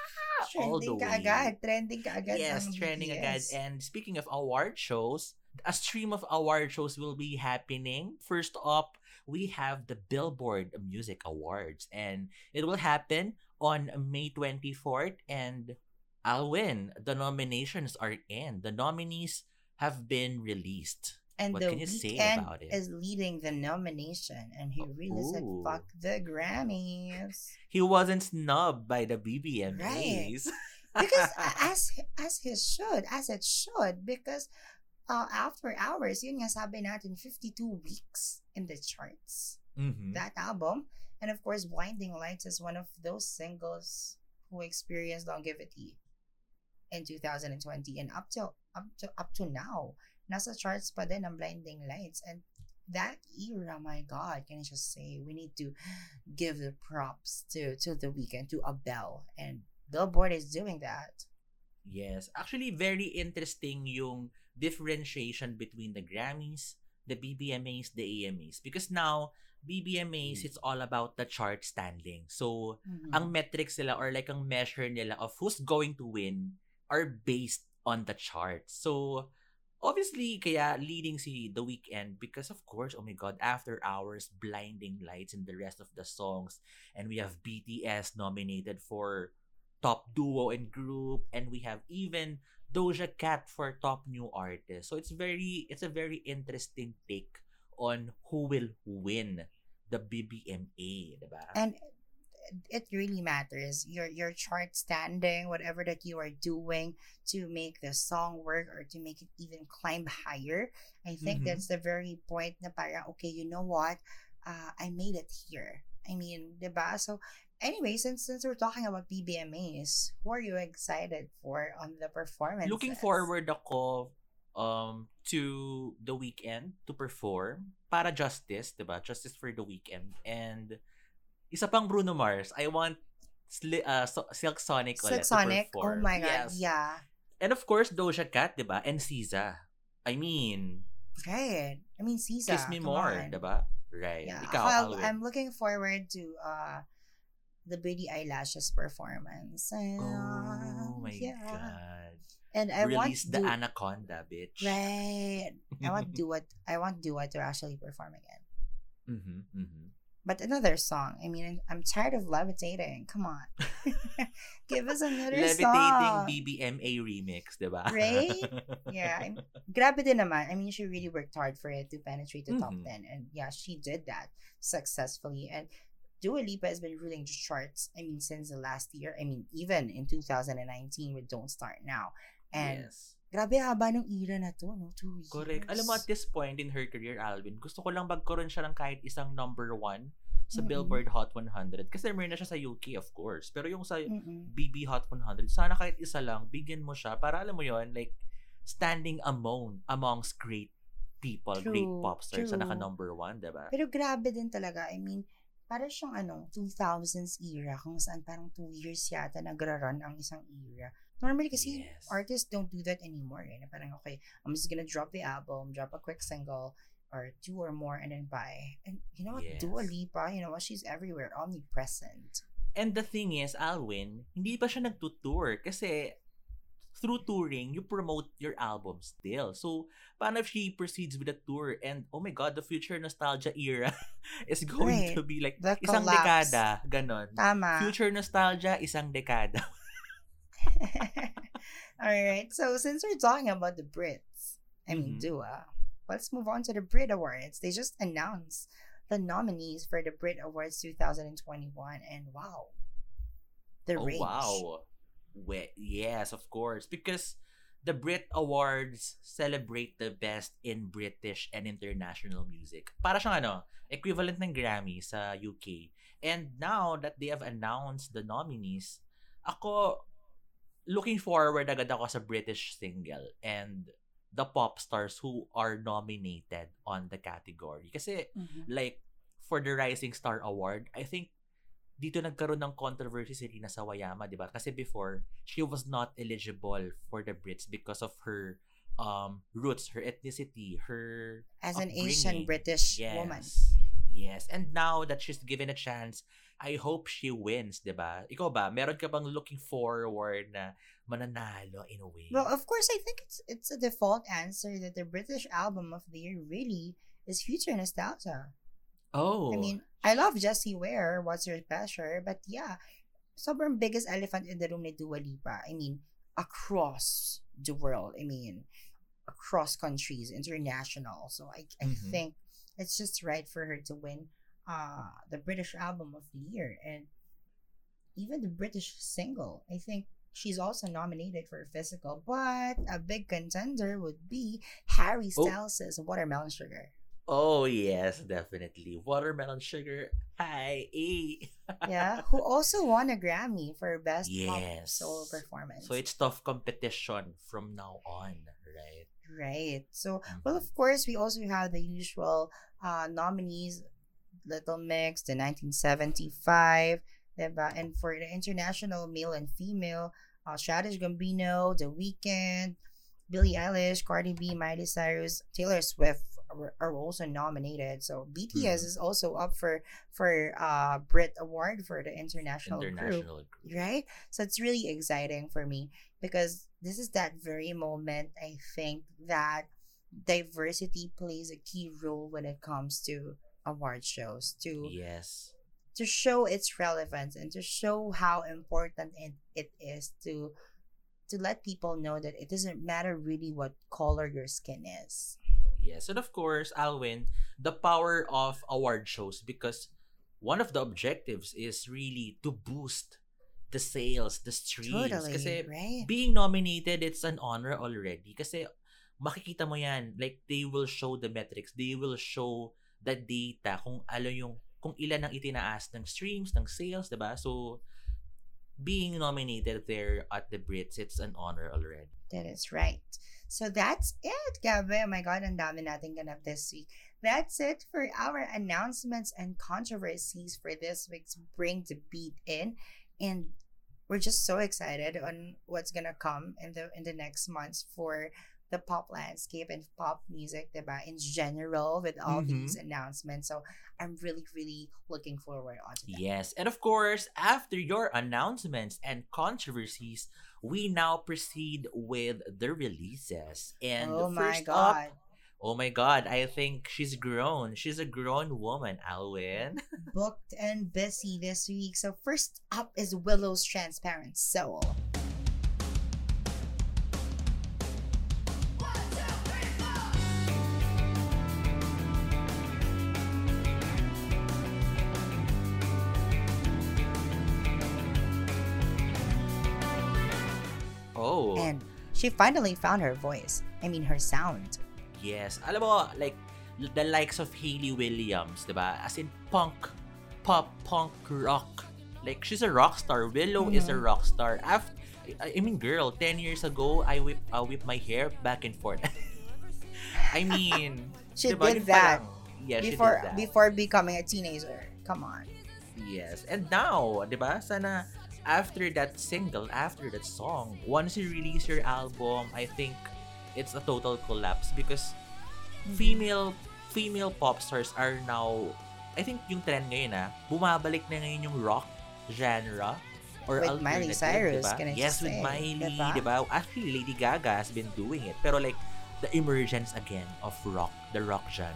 all the Trending ka agad. Trending ka agad. Yes, trending agad. And speaking of award shows, a stream of award shows will be happening. First up, we have the Billboard Music Awards, and it will happen on May 24th. And I'll win. The nominations are in. The nominees have been released. And What the can you say about it? is leading the nomination, and he really said, Ooh. "Fuck the Grammys," He wasn't snubbed by the BBMAs. right. because as as he should, as it should, because uh, after hours, yun nga sabi natin, 52 weeks in the charts. Mhm. That album, and of course, "Blinding Lights" is one of those singles who experienced longevity in 2020 and up to up to up to now nasa charts pa din ang blinding lights and that era my god can i just say we need to give the props to to the Weeknd to Abel and Billboard is doing that Yes. Actually, very interesting yung differentiation between the Grammys, the BBMAs, the AMAs. Because now, BBMAs, it's all about the chart standing. So, Mhm. ang metrics nila or like ang measure nila of who's going to win are based on the charts. So, obviously, kaya leading si The Weeknd because of course, oh my God, After Hours, Blinding Lights, and the rest of the songs. And we have BTS nominated for Top Duo and Group. And we have even Doja Cat for Top New Artist. So, it's very, it's a very interesting take on who will win the BBMA, diba? and it really matters. Your your chart standing, whatever that you are doing to make the song work or to make it even climb higher. I think Mhm. that's the very point na parang, okay, you know what? Uh, I made it here. I mean, diba? So, anyway, since since we're talking about BBMAs, who are you excited for on the performance? Looking forward ako um to the Weeknd to perform para justice, 'di ba? Justice for the Weeknd. And isa pang Bruno Mars. I want Sli- uh, so- Silk Sonic ulit Silk Sonic. to Oh my god, Yes. yeah. And of course, Doja Cat, 'di ba? And SZA. I mean, Right. I mean, Caesar. Kiss Me come More, on. 'di ba? Right. Yeah. Ikaw, Ako, Alwin. I'm looking forward to uh the Billie Eilish's performance. Oh my yeah. god. And I want Release the to Anaconda, bitch. right. I want Dua. I want Dua to actually perform again. Mhm, mhm. But another song. I mean, I'm tired of levitating. Come on, give us another Levitating song. Levitating BBMA remix, 'di ba? Right? Yeah, I'm, grabe din naman. I mean, she really worked hard for it to penetrate the top Mhm. 10. And yeah, she did that successfully. And Dua Lipa has been ruling the charts, I mean, since the last year. I mean, even in 2019 with Don't Start Now. And yes. Grabe haba ng era na to, no? Two years. Correct. Alam mo, at this point in her career, Alvin, gusto ko lang magkaroon siya ng kahit isang number one sa Mm-mm. Billboard Hot 100. Kasi meron na siya sa UK, of course. Pero yung sa Mm-mm. BB Hot 100, sana kahit isa lang, bigyan mo siya para alam mo yon like, standing among, amongst great people, great True, pop stars sa true. naka number one, diba? Pero grabe din talaga. I mean, para siyang ano, 2000s era kung saan parang two years yata nagra-run ang isang era. Normally kasi Yes. artists don't do that anymore. Eh. Na parang okay, I'm just gonna drop the album, drop a quick single, or two or more and then buy. And you know what? Yes. Dua Lipa, you know what? She's everywhere, omnipresent. And the thing is, Alwin, hindi pa siya nagtutour kasi through touring, you promote your album still. So, paano if she proceeds with a tour and, oh my God, the future nostalgia era is going Right. to be like The isang collapse. dekada, ganon. Tama. Future nostalgia, isang dekada. All right. So since we're talking about the Brits, I mean Mhm. Dua, let's move on to the Brit Awards. They just announced the nominees for the Brit Awards 2021, and wow, the oh, range. wow. Yes, of course. Because the Brit Awards celebrate the best in British and international music. Para siyang ano, equivalent ng Grammy sa UK. And now that they have announced the nominees, ako, looking forward agad ako sa British single and the pop stars who are nominated on the category. Kasi Mhm. like for the Rising Star Award, I think dito nagkaroon ng controversy si Rina Sawayama, 'di ba? Kasi before, she was not eligible for the Brits because of her um roots, her ethnicity, her As an. Asian British yes. woman. Yes. And now that she's given a chance, I hope she wins, 'di ba? Ikaw ba, meron ka bang looking forward na mananalo in a way? Well, of course, I think it's it's a default answer that the British album of the year really is Future Nostalgia. oh. I mean, I love Jessie Ware, What's Your Pleasure, but yeah, sobrang biggest elephant in the room ni Dua Lipa. I mean, across the world. I mean, across countries, international. So I, I Mhm. think it's just right for her to win uh the British album of the year and even the British single. I think she's also nominated for physical, but a big contender would be Harry Oh. Styles' Watermelon Sugar. Oh, yes, definitely. Watermelon sugar. Hi. Yeah, who also won a Grammy for best pop Yes. solo performance. So it's tough competition from now on, right? right. So well, of course, we also have the usual uh, nominees: Little Mix, the 1975, diba? and for the international male and female, uh, Childish Gambino, The Weeknd, Billie Eilish, Cardi B, Miley Cyrus, Taylor Swift are, are also nominated. So BTS Mhm. is also up for for uh Brit Award for the international, group International group. right? So it's really exciting for me because this is that very moment I think that diversity plays a key role when it comes to award shows to Yes. to show its relevance and to show how important it, it is to to let people know that it doesn't matter really what color your skin is. Yes. And of course, Alwin, the power of award shows because one of the objectives is really to boost the sales, the streams. Totally, Kasi right? being nominated, it's an honor already. Kasi makikita mo yan, like they will show the metrics, they will show the data kung ano yung kung ilan ang itinaas ng streams, ng sales, 'di ba? So being nominated there at the Brits, it's an honor already. That is right. So that's it, Gabi. Oh my God, ang dami natin ganap this week. That's it for our announcements and controversies for this week's Bring the Beat In. And we're just so excited on what's gonna come in the in the next months for the pop landscape and pop music, diba? In general, with all Mhm. these announcements. So I'm really, really looking forward onto that. Yes, and of course, after your announcements and controversies, we now proceed with the releases. And oh my first God. up, oh my god, I think she's grown. She's a grown woman, Alwyn. booked and busy this week. So first up is Willow's Transparent Soul. She finally found her voice. I mean her sound. yes. Alam mo, like, the likes of Hayley Williams, diba? As in punk, pop, punk, rock. Like, she's a rock star. Willow is a Mhm. rock star. After, I mean, girl, 10 years ago, I whip, I whip my hair back and forth. I mean, She diba, did that. Yeah, before did that. before becoming a teenager. Come on. Yes. And now, now, 'di ba? Sana after that single, after that song, once you release your album, I think it's a total collapse because Mm-hmm. female female pop stars are now I think yung trend ngayon ah, bumabalik na ngayon yung rock genre or With Miley Cyrus, diba? can I Yes, with say, Miley, diba? diba? Actually, Lady Gaga has been doing it. Pero like, the emergence again of rock, the rock genre.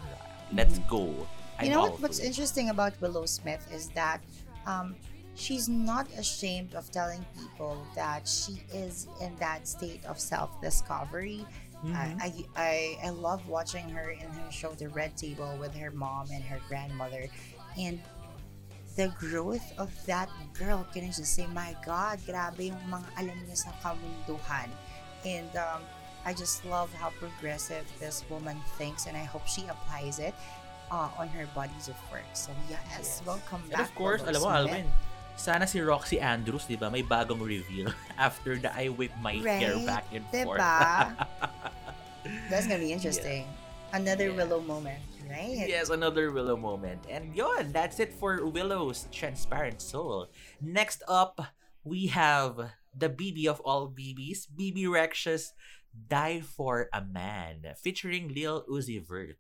Let's go. I'm you know what? What's interesting about Willow Smith is that um, she's not ashamed of telling people that she is in that state of self-discovery. Mhm. I, I I love watching her in her show The Red Table with her mom and her grandmother, and the growth of that girl. Can I just say, my God, grabe yung mga alam niya sa kamunduhan, and um, I just love how progressive this woman thinks, and I hope she applies it uh, on her bodies of work. So yes, Yes. welcome And back. of course, alam mo. Alwyn, sana si Roxy Andrews, di ba, may bagong reveal after the I whip my hair back and forth. Diba? That's gonna be interesting. Another Yeah. Willow moment, right? yes, another Willow moment. And yon, that's it for Willow's Transparent Soul. Next up, we have the BB of all BBs, Bebe Rexha's Die for a Man, featuring Lil Uzi Vert.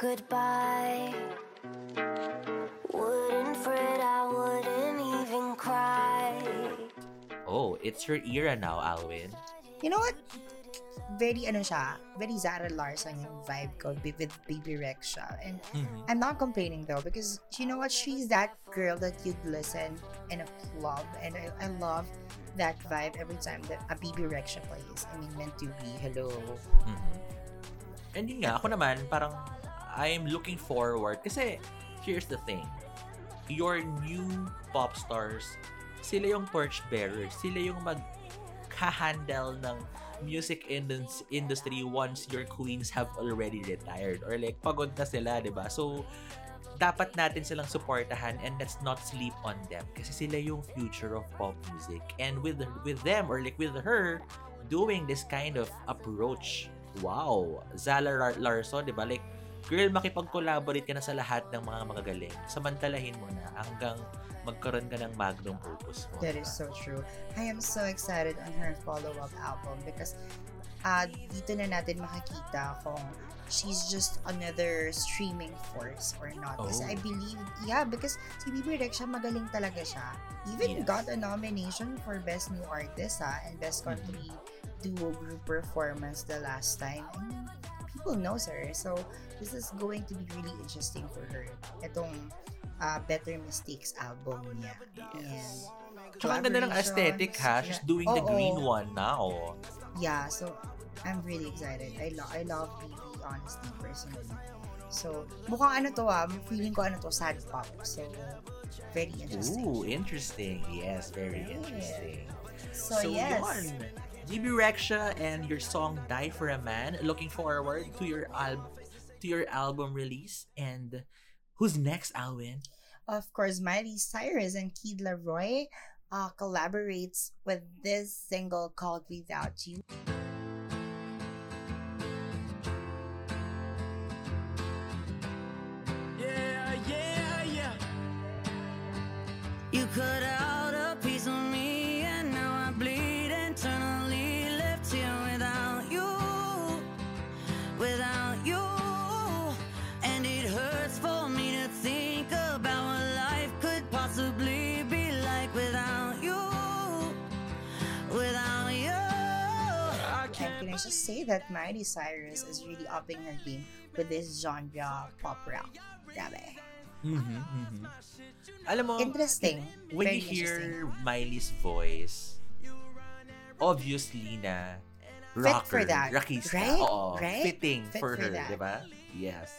Goodbye, wouldn't fret, I wouldn't even cry. Oh, it's your era now, Alwyn. You know what? Very ano siya, very Zara Larsson yung vibe ko with Bebe Rexha. And Mhm. I'm not complaining though because you know what? She's that girl that you'd listen in a club and I, I love that vibe every time that a Bebe Rexha plays. I mean, meant to be, hello. Mhm. And yun nga, ako naman, parang I'm looking forward. Kasi, here's the thing. Your new pop stars, sila yung torch bearers. Sila yung mag-handle ng music indus- industry once your queens have already retired. Or like, pagod na sila, di ba? So, dapat natin silang supportahan and let's not sleep on them. Kasi sila yung future of pop music. And with with them, or like with her, doing this kind of approach, wow, Zala Lar- Larson, di ba? Like, girl, makipag-collaborate ka na sa lahat ng mga magagaling. Samantalahin mo na hanggang magkaroon ka ng magnum opus mo. That is so true. I am so excited on her follow-up album because uh, dito na natin makikita kung she's just another streaming force or not. Kasi Oh. I believe, yeah, because si Bibi Rexha magaling talaga siya. Even Yes. got a nomination for Best New Artist ah, and Best Mm-hmm. Country Duo Group Performance the last time. I mean, people knows her. So, this is going to be really interesting for her. Itong uh, Better Mistakes album niya. And Tsaka ang ganda ng aesthetic ha. collaborations, She's yeah. doing the Oo. green one now. Yeah, so I'm really excited. I, lo- I love BB, honestly, personally. So, mukhang ano to ah, feeling ko ano to, sad pop. So, very interesting. Ooh, interesting. Yes, very Yeah. interesting. So, yes. yun. Bebe Rexha and your song Die for a Man. Looking forward to your al- to your album release. And who's next, Alwyn? Of course, Miley Cyrus and Kid Laroi uh, collaborates with this single called Without You. Just say that Miley Cyrus is really upping her game with this genre pop rock. Grabe. Mm-hmm, mm-hmm. Alam mo, Interesting. when Very you hear. Miley's voice, obviously na Fit rocker, for that, rockista. right? Oo, Right? fitting Fit for for her, di ba? Yes.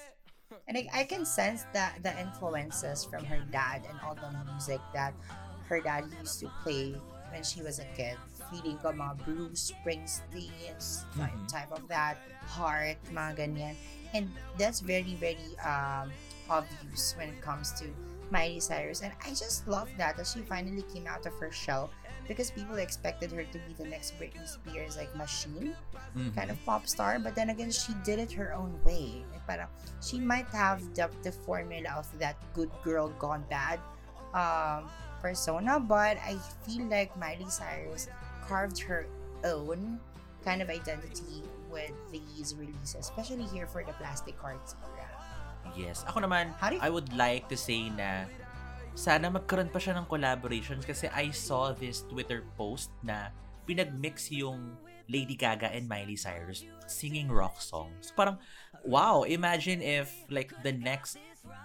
And I, I can sense that the influences from her dad and all the music that her dad used to play when she was a kid. Feeling ko mga Bruce Springsteen, type, Mhm. type of that, Heart, mga ganyan. And that's very, very um, obvious when it comes to Miley Cyrus. And I just love that, that she finally came out of her shell because people expected her to be the next Britney Spears, like machine Mhm. kind of pop star, but then again, she did it her own way. Parang, she might have the, the formula of that good girl gone bad um, persona, but I feel like Miley Cyrus carved her own kind of identity with these releases, especially here for the Plastic Hearts era. Yes. Ako naman, How do you- I would like to say na sana magkaroon pa siya ng collaborations kasi I saw this Twitter post na pinagmix yung Lady Gaga and Miley Cyrus singing rock songs. Parang, wow, imagine if like the next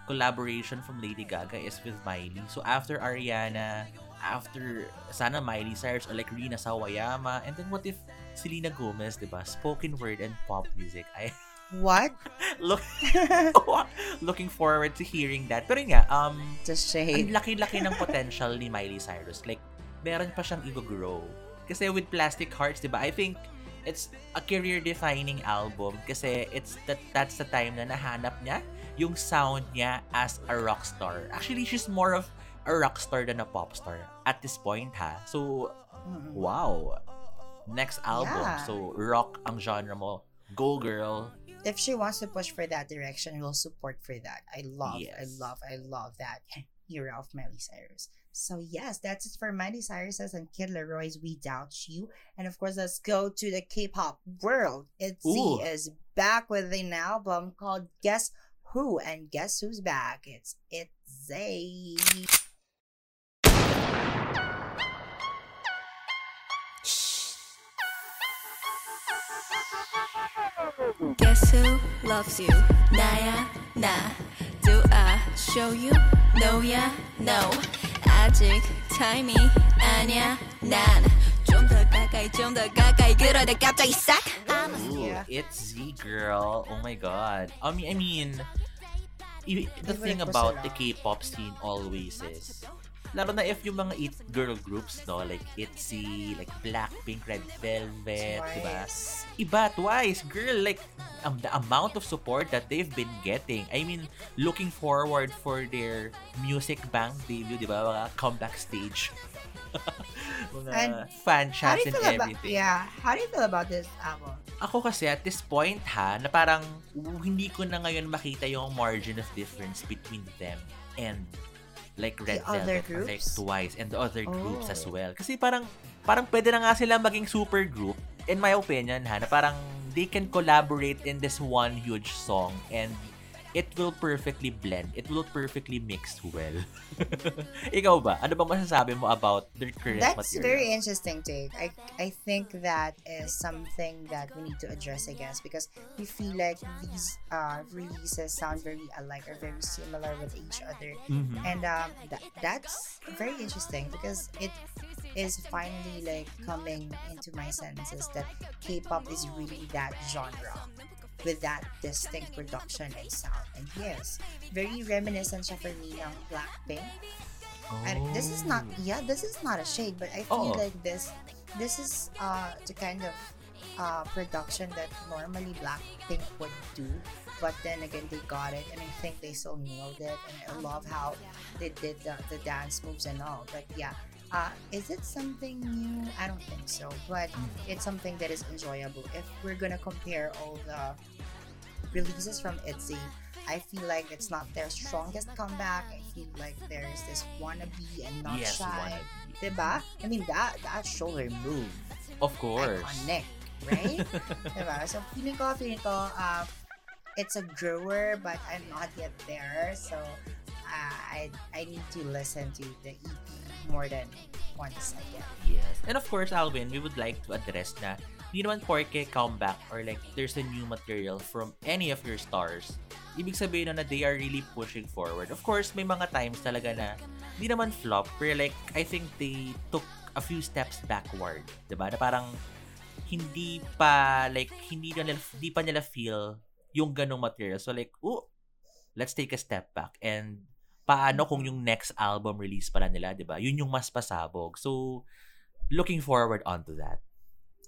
collaboration from Lady Gaga is with Miley. So after Ariana, after sana Miley Cyrus or like Rina Sawayama, and then what if Selena Gomez, di ba? Spoken word and pop music. I What? look looking forward to hearing that. Pero nga, um, Just ang shade. laki-laki ng potential ni Miley Cyrus. Like, meron pa siyang i-grow. Kasi with Plastic Hearts, di ba, I think it's a career-defining album kasi it's that that's the time na nahanap niya yung sound niya as a rock star. Actually, she's more of a rock star than a pop star at this point, ha? So, Mm-mm. wow. Next album. Yeah. So, rock ang genre mo. Go, girl. If she wants to push for that direction, we'll support for that. I love, I love, I love that era of Miley Cyrus. So yes, that's it for Miley Cyrus's and Kid Laroi's "We Doubt You. And of course, let's go to the K-pop world. ITZY is back with an album called Guess Who, and guess who's back? It's ITZY. Guess who loves you? 나야 나. Do I show you? No야 no. 아직 타임이 아니야 난. 좀 더 가까이 좀 더 가까이 그러다 갑자기 싹. Ooh, Yeah. it's Z girl. Oh my god. I mean, I mean, i- the Favorite thing ko about sila. the K-pop scene always is, lalo na if yung mga it girl groups, no, like ITZY, like Blackpink, Red Velvet, diba? Twice. Iba twice, girl. Like um, the amount of support that they've been getting. I mean, looking forward for their music bank debut, di ba? Mga comeback stage. mga And fan chats and feel about everything. yeah? How do you feel about this album? Ako kasi at this point ha, na parang uh, hindi ko na ngayon makita yung margin of difference between them and like Red The Velvet or like? Twice and the other groups as Oh. well. Kasi parang parang pwede na nga sila maging super group in my opinion ha, na parang they can collaborate in this one huge song and it will perfectly blend. It will perfectly mix well. Ikaw ba? Ano bang masasabi mo about their current That's material? very interesting take. I I think that is something that we need to address, I guess, because we feel like these uh, releases sound very alike or very similar with each other, Mhm. and um, that, that's very interesting because it is finally like coming into my senses that K-pop is really that genre with that distinct production and sound. And yes, very reminiscent siya for me ng Blackpink. And this is not yeah, this is not a shade, but I feel Oh. like this this is uh the kind of uh production that normally Blackpink would do. But then again they got it and I think they still nailed it and I love how they did the, the dance moves and all. But yeah. Uh, is it something new? I don't think so, but it's something that is enjoyable. If we're gonna compare all the releases from ITZY, I feel like it's not their strongest comeback. I feel like there's this wannabe and not Yes, shy. wannabe. Diba? I mean, that that shoulder move, Of course. iconic, right? diba? So, feeling ko, feeling ko, uh, it's a grower, but I'm not yet there. So, uh, I I need to listen to the EP more than once again. Yes. And of course, Alvin, we would like to address na hindi naman porke comeback or like there's a new material from any of your stars. Ibig sabihin na, they are really pushing forward. Of course, may mga times talaga na hindi naman flop, pero like, I think they took a few steps backward. ba Na parang hindi pa, like, hindi, na, nila- hindi pa nila feel yung ganong material. So like, oh, let's take a step back and paano kung yung next album release pala nila, 'di ba? Yun yung mas pasabog. So looking forward onto that.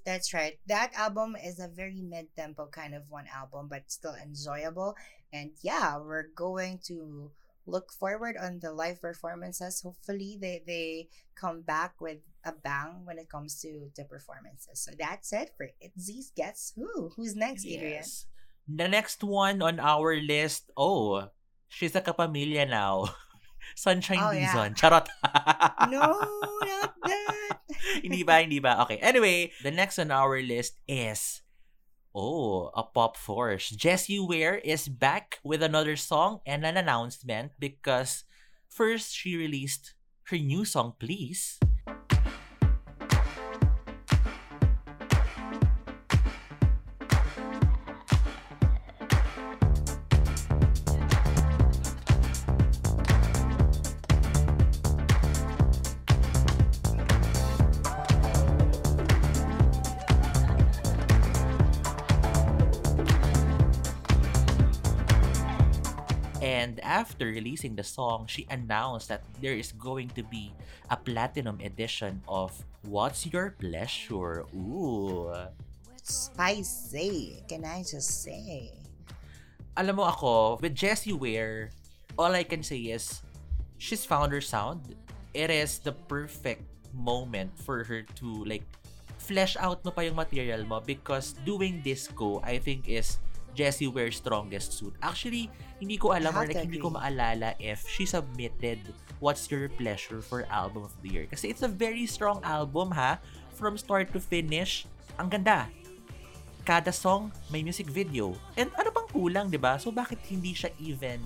That's right. That album is a very mid-tempo kind of one album, but still enjoyable. And yeah, we're going to look forward on the live performances. Hopefully, they they come back with a bang when it comes to the performances. So that's it for Itzy's Guess Who. Who's next, Adrian? Yes. The next one on our list, oh, she's a kapamilya now. Sunshine Oh, yeah. Dizon. Charot. No, not that. hindi ba? Hindi ba? Okay. Anyway, the next on our list is Oh, a pop force. Jessie Ware is back with another song and an announcement because first she released her new song, Please. After releasing the song, she announced that there is going to be a platinum edition of What's Your Pleasure? Ooh. Spicy. Can I just say? Alam mo ako, with Jessie Ware, all I can say is she's found her sound. It is the perfect moment for her to like flesh out mo pa yung material mo because doing disco, I think is Jessie Ware's strongest suit. Actually, hindi ko alam or like, hindi ko maalala if she submitted What's Your Pleasure for Album of the Year. Kasi it's a very strong album ha. From start to finish, ang ganda. Kada song, may music video. And ano bang kulang, di ba? So bakit hindi siya even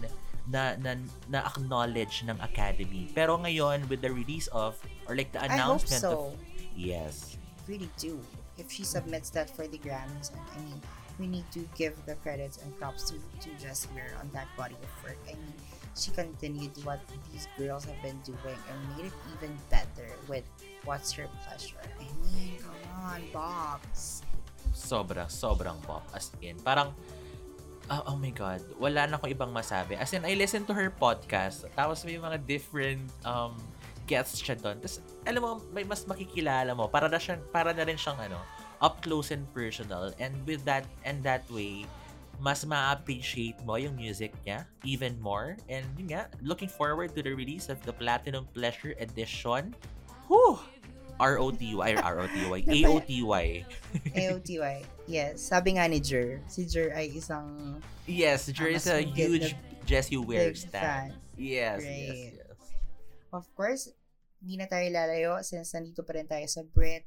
na, na, na acknowledge ng Academy? Pero ngayon, with the release of, or like the I hope announcement so. of, yes. really do. If she submits that for the Grammys, I mean, we need to give the credits and props to to Ware on that body of work. I mean, she continued what these girls have been doing and made it even better with What's Your Pleasure. I mean, come on, Bobs. Sobra, sobrang pop. As in, parang, oh, oh my God, wala na akong ibang masabi. As in, I listened to her podcast, tapos may mga different um, guests siya doon. Tapos, alam mo, may mas makikilala mo. Para na, siya, para na rin siyang, ano, up close and personal. And with that, and that way, mas ma-appreciate mo yung music niya even more. And yun nga, looking forward to the release of the Platinum Pleasure Edition. Whew! R-O-T-Y, R-O-T-Y, A-O-T-Y. AOTY. Yes. Sabi nga ni Jer, si Jer ay isang Yes, there Ah, is a huge Jessie Ware stan. fan. Yes, Great. yes, yes. Of course, di na tayo lalayo since nandito pa rin tayo sa Brit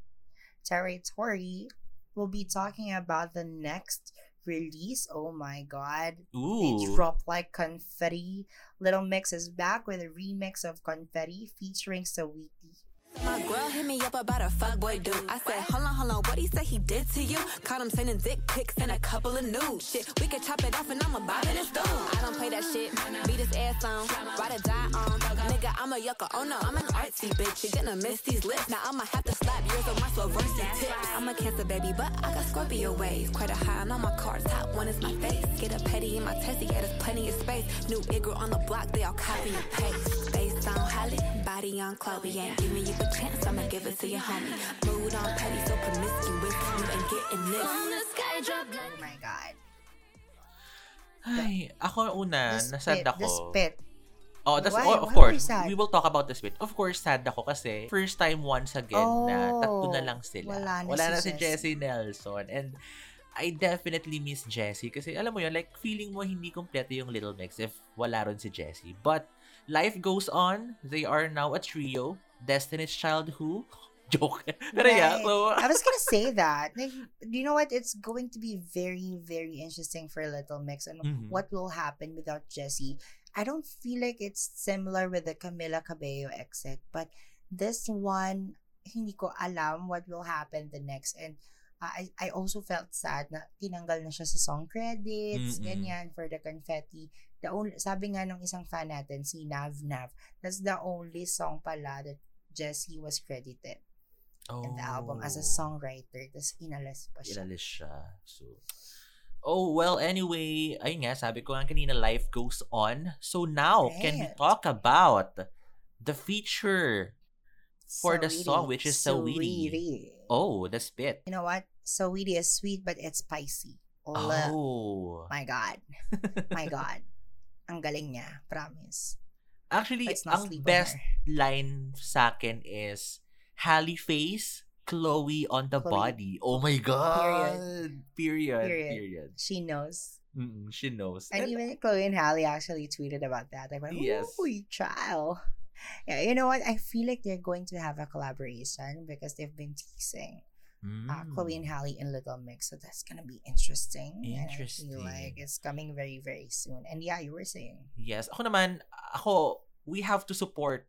territory. We'll be talking about the next release. Oh my god. They Ooh. dropped like confetti. Little Mix is back with a remix of Confetti featuring Saweetie. My girl hit me up about a fuckboy dude. I said, hold on, hold on, what he say he did to you? Caught him sending dick pics and a couple of nudes. Shit, we could chop it off and I'ma bob in his dude. I don't play that shit. Beat his ass on, ride or die on. Nigga, I'm a yucca. Oh no, I'm an artsy bitch. You're gonna miss these lips. Now I'ma have to slap yours on my swarovski tips. I'm a cancer baby, but I got Scorpio waves. Quite a high on all my cards. Top one is my face. Get a petty in my testy, yeah, there's plenty of space. New Igor on the block, they all copy and paste. Based on Halle, body on Chloe. Ain't giving you a chance, I'ma give it to your homie. Mood on petty, so promiscuous. You ain't getting this. Oh my God. Ay, ako una, The nasad spit, ako. the spit. Oh, that's Why? oh, of Why course. We will talk about the split. Of course, sad ako kasi first time once again na tatlo na Oh, lang sila. wala na si si Jessie Nelson. And I definitely miss Jessie kasi alam mo yun, like feeling mo hindi kompleto yung Little Mix if wala ron si Jessie. But life goes on. They are now a trio. Destiny's Child who? Joke. Pero yeah, Right. so, I was gonna say that. Like, you know what? It's going to be very, very interesting for Little Mix and Mhm. what will happen without Jesy. I don't feel like it's similar with the Camila Cabello exit, but this one, hindi ko alam what will happen the next. And uh, I, I also felt sad na tinanggal na siya sa song credits, Mm-mm. ganyan, for the confetti. The only, sabi nga nung isang fan natin, si Nav Nav, that's the only song pala that Jesy was credited in the album as a Oh. songwriter. Tapos inalas pa siya. Ilalis siya. So, oh, well, anyway, ayun nga, sabi ko nga kanina, life goes on. So now, can we talk about the feature for the song, which is Saweetie? Saweetie. Oh, the spit. You know what? Saweetie is sweet, but it's spicy. Ola. Uh, oh. My God. My God. Ang galing niya. Promise. Actually, ang best line sa akin is Halle face, Chloe on the Chloe. body. Oh my God. Period. Period. Period. She knows. Mm-mm, she knows. And even Chloe and Halle actually tweeted about that. Like, Yes. oh, child. Yeah, you know what? I feel like they're going to have a collaboration because they've been teasing uh, Chloe and Mm. Halle in Little Mix. So that's gonna be interesting. And I Interesting. feel like it's coming very, very soon. And yeah, you were saying. Yes. Ako naman, ako, we have to support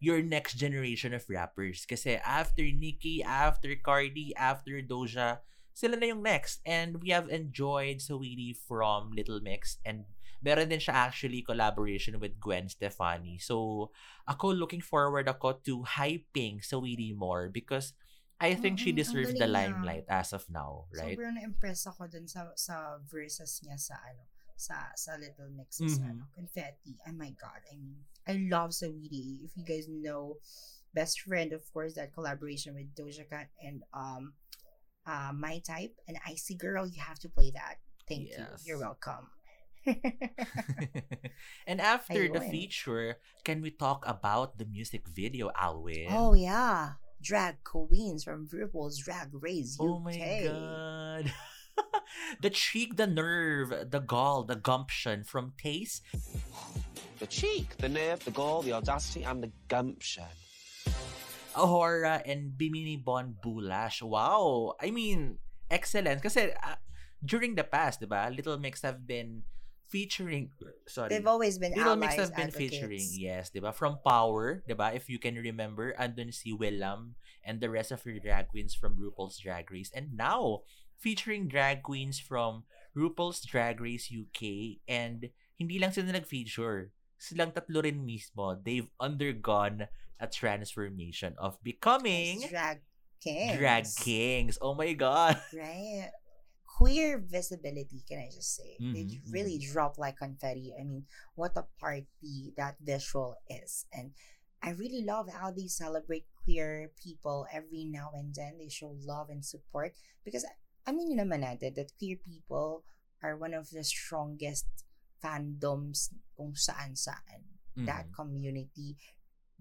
your next generation of rappers. Kasi after Nicki, after Cardi, after Doja, sila na yung next. And we have enjoyed Saweetie from Little Mix. And meron din siya actually collaboration with Gwen Stefani. So, ako looking forward ako to hyping Saweetie more because I think she Mm-mm, ang deserves the galing niya. limelight as of now, right? Sobrang na-impress ako dun sa sa verses niya sa ano sa sa Little Mixes Mhm. ano confetti. Oh my god. I mean, I love Saweetie. If you guys know Best Friend of course that collaboration with Doja Cat and um uh My Type and Icy Girl, you have to play that. Thank Yes. you. You're welcome. and after the feature, can we talk about the music video, Alwyn? oh yeah. Drag queens from RuPaul's Drag Race UK. Oh my god. the cheek, the nerve, the gall, the gumption from Tayce. The cheek, the nerve, the gall, the audacity, and the gumption. A'Whora and Bimini Bon Boulash. Wow. I mean, excellent. Kasi uh, during the past, diba, Little Mix have been featuring, sorry. They've always been Little Mix have been advocates. featuring, yes, diba? From Power, diba? If you can remember, andun si Willam and the rest of her drag queens from RuPaul's Drag Race. And now, featuring drag queens from RuPaul's Drag Race UK. And hindi lang sila nag-feature. Silang tatlo rin mismo. They've undergone a transformation of becoming drag kings. drag kings. Oh my God. right? Queer visibility, can I just say? They Mhm, really dropped like confetti. I mean, what a party that visual is. And I really love how they celebrate queer people every now and then. They show love and support. Because, I mean, yun naman natin, that queer people are one of the strongest fandoms kung saan saan. That Mhm. community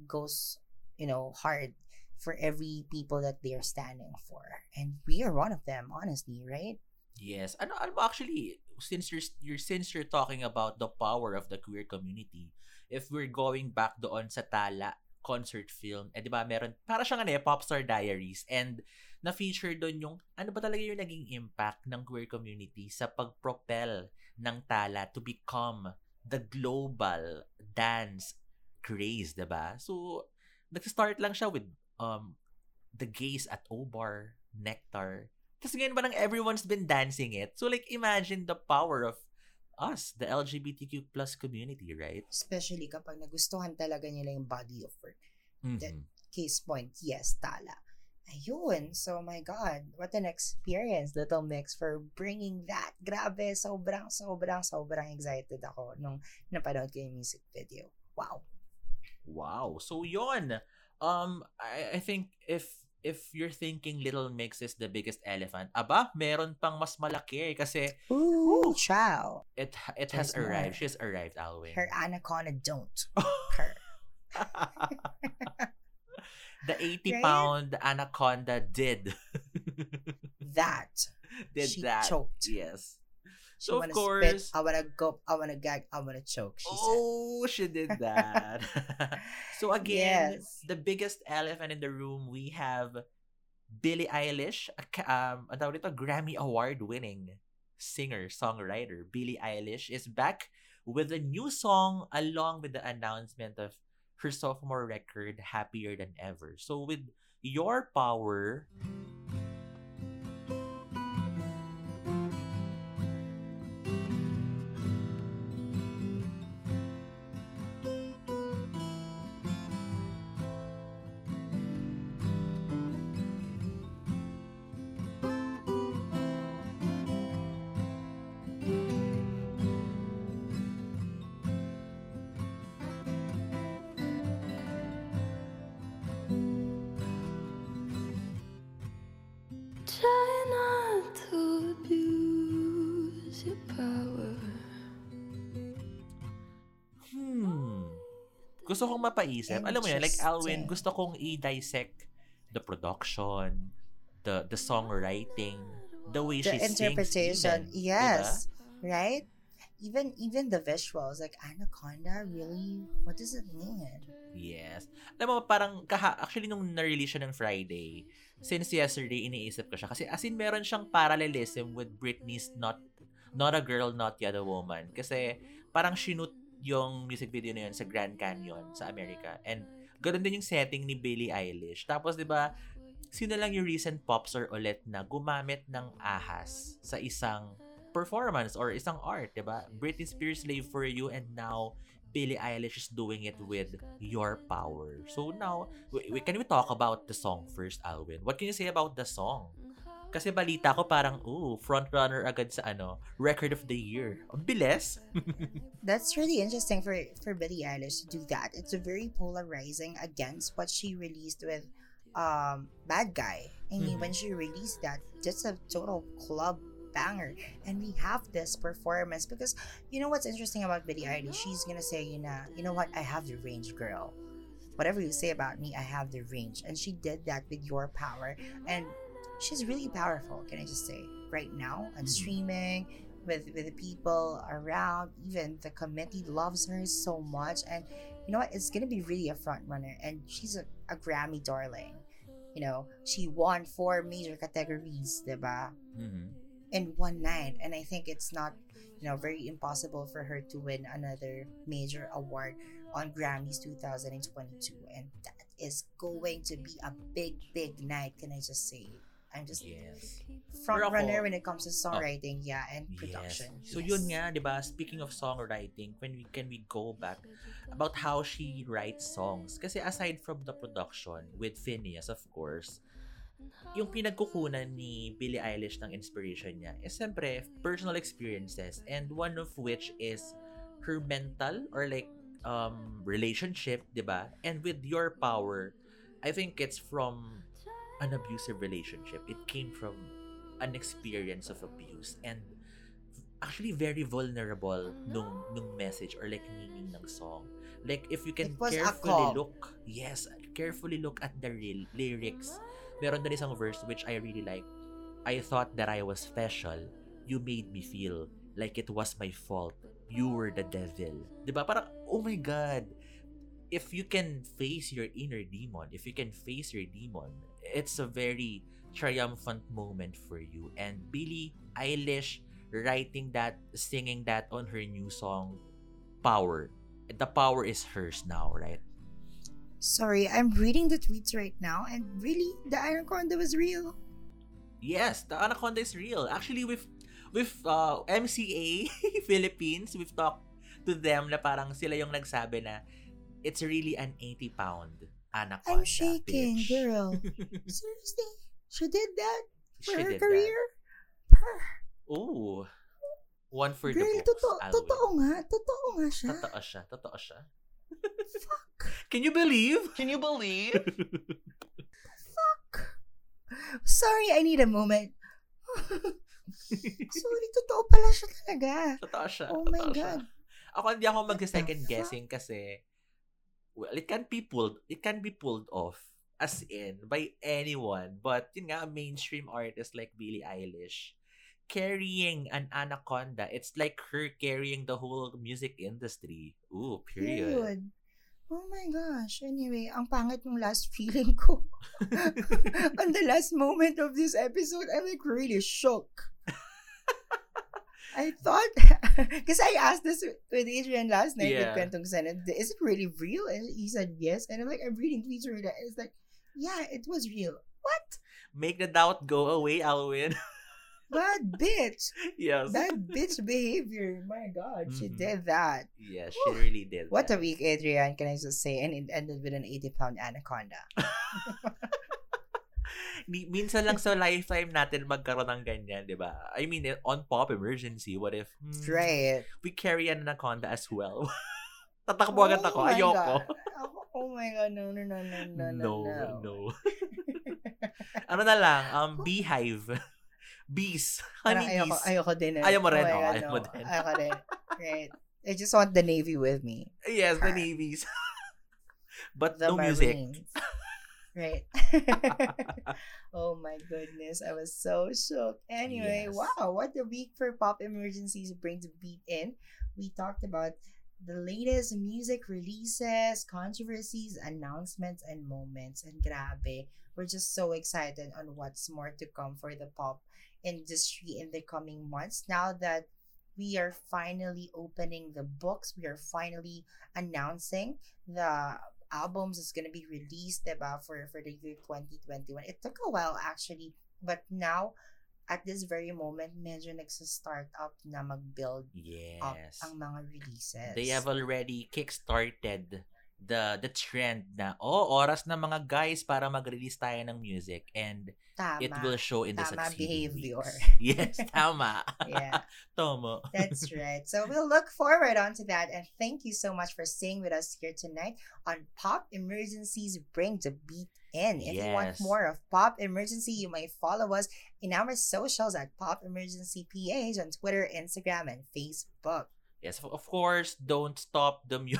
goes, you know, hard for every people that they're standing for. And we are one of them, honestly, right? Yes. Ano, ano actually, since you're, you're since you're talking about the power of the queer community, if we're going back doon sa Tala concert film, eh di ba meron, para siyang ano eh, Popstar Diaries, and na-feature doon yung, ano ba talaga yung naging impact ng queer community sa pag-propel ng Tala to become the global dance craze, di ba? So, nag-start lang siya with um the gays at O-Bar, Nectar. Tapos ngayon parang everyone's been dancing it. So like imagine the power of us, the LGBTQ plus community, right? Especially kapag nagustuhan talaga nila yung body of work. That Mhm. case point, yes, tala. Ayun. So, my God, what an experience, Little Mix, for bringing that. Grabe, sobrang, sobrang, sobrang excited ako nung napanood ko yung music video. Wow. Wow. So yon. Um I, I think if if you're thinking Little Mix is the biggest elephant, aba, meron pang mas malaki eh, kasi Ooh, ciao. it it has There's arrived. more. She's arrived, Alwin. Her anaconda don't. Her. the 80 Right? pound anaconda did That. did She that. choked. Yes. She So of wanna course, spit, I wanna go, I wanna gag, I wanna choke, she said. Oh, she did that. so again, Yes. the biggest elephant in the room, we have Billie Eilish, a, um, ang tawag dito, Grammy Award winning singer, songwriter. Billie Eilish is back with a new song along with the announcement of her sophomore record, Happier Than Ever. So with Your Power, Gusto kong mapaisip. Alam mo yan, like Alwin, gusto kong i-dissect the production, the the songwriting, the way the she interpretation, sings. even, yes, right? Even even the visuals, like anaconda, really? What does it mean? Yes. Alam mo, parang, kaha, actually, nung na-release siya ng Friday, since yesterday, iniisip ko siya. Kasi as in, meron siyang parallelism with Britney's Not Not a Girl, Not Yet a Woman. Kasi, parang sinut yung music video na yun sa Grand Canyon sa Amerika. And, ganun din yung setting ni Billie Eilish. Tapos, di ba, sino lang yung recent popstar ulit na gumamit ng ahas sa isang performance or isang art, di ba? Britney Spears Slave for You and now Billie Eilish is doing it with Your Power. So now, w- w- can we talk about the song first, Alwin? What can you say about the song? Kasi balita ko parang, ooh, frontrunner agad sa ano, record of the year. Ang bilis. That's really interesting for for Billie Eilish to do that. It's a very polarizing against what she released with um Bad Guy. I mean, Mhm. when she released that, that's a total club banger. And we have this performance because you know what's interesting about Billie Eilish? She's gonna say, you know, you know what? I have the range, girl. Whatever you say about me, I have the range. And she did that with your power. And she's really powerful, can I just say, right now on streaming with with the people around, even the committee loves her so much. And you know what? It's gonna be really a front runner. And she's a, a Grammy darling. You know, she won four major categories, diba? Mhm. in one night and i think it's not you know very impossible for her to win another major award on grammys 2022 and that is going to be a big big night can i just say i'm just Yes. front Pero ako- runner when it comes to songwriting yeah and production Yes. So yun nga, 'di ba? Speaking of songwriting, when we can we go back about how she writes songs? Kasi aside from the production with Phineas, of course, yung pinagkukunan ni Billie Eilish ng inspiration niya is siyempre personal experiences and one of which is her mental or like um relationship, 'di ba? And with your power, I think it's from an abusive relationship. It came from an experience of abuse and actually very vulnerable mm. nung nung message or like meaning ng song. Like if you can It was a carefully look, yes, carefully look at the real lyrics. Meron din isang verse which I really like. I thought that I was special. You made me feel like it was my fault. You were the devil. 'Di ba? Parang oh my god. If you can face your inner demon, if you can face your demon, it's a very triumphant moment for you. And Billie Eilish writing that, singing that on her new song, Power. The power is hers now, right? Sorry, I'm reading the tweets right now, and really, the anaconda was real. Yes, the anaconda is real. Actually, with with uh, MCA Philippines, we've talked to them na parang sila yung nagsabi na it's really an 80 pound anaconda. I'm shaking, bitch. girl. Seriously, she did that for She her career. Ooh. One for the Girl, books. totoo, Alwin. totoo nga, totoo nga siya. Totoo siya. Totoo siya. Can you believe? Can you believe? Sorry, I need a moment. Sorry, totoo pala siya talaga. Totoo siya. Oh my totoo siya. God. Ako hindi ako mag-second guessing kasi well, it can be pulled it can be pulled off as in by anyone. But yun nga, a mainstream artist like Billie Eilish carrying an anaconda, it's like her carrying the whole music industry. Ooh, period. Dude. Oh my gosh. Anyway, ang pangit ng last feeling ko. On the last moment of this episode, I'm like really shook. I thought, because I asked this with Adrian last night Yeah. with Kwentong Senate, is it really real? And he said yes. And I'm like, I'm reading tweets read and It's like, yeah, it was real. What? Make the doubt go away, Alwyn. Bad bitch. yes. Bad bitch behavior. My God, she Mhm. did that. Yeah, she really did. What that. a week, Adrian, can I just say? And it ended with an 80 pound anaconda. Minsan lang sa lifetime natin magkaroon ng ganyan, di ba? I mean, eh, on Pop Emergency, what if hmm, Right. we carry an anaconda as well? Tatakbo agad ako. Oh Ayoko. Oh my God, no, no, no, no, no, no, No, no. no. ano na lang, um, beehive. Bees. Parang Honey ayoko, bees. ayoko din. eh. Ayaw mo rin, Oh my oh, God, ayaw no. mo din. Ayoko din. Right. I just want the Navy with me. Yes, the navies. But The no music. Right. oh my goodness. I was so shook. Anyway, Yes. wow, what a week for pop emergencies bring to beat in. We talked about the latest music releases, controversies, announcements, and moments. And grabe, we're just so excited on what's more to come for the pop industry in the coming months. Now that we are finally opening the books, we are finally announcing the albums is going to be released diba, for, for the year 2021. It took a while actually, but now at this very moment, medyo nagsa-start up na mag-build up Yes. ang mga releases. They have already kickstarted the the trend na, oh, oras na mga guys para mag-release tayo ng music and Tama. it will show in the Tama succeeding behavior. weeks. Yes, tama. Yeah. Tomo. That's right. So we'll look forward onto that. And thank you so much for staying with us here tonight on Pop Emergencies Bring the Beat In. If you want more of Pop Emergency, you may follow us in our socials at Pop Emergency PH on Twitter, Instagram, and Facebook. Yes, of- course, don't stop the mu-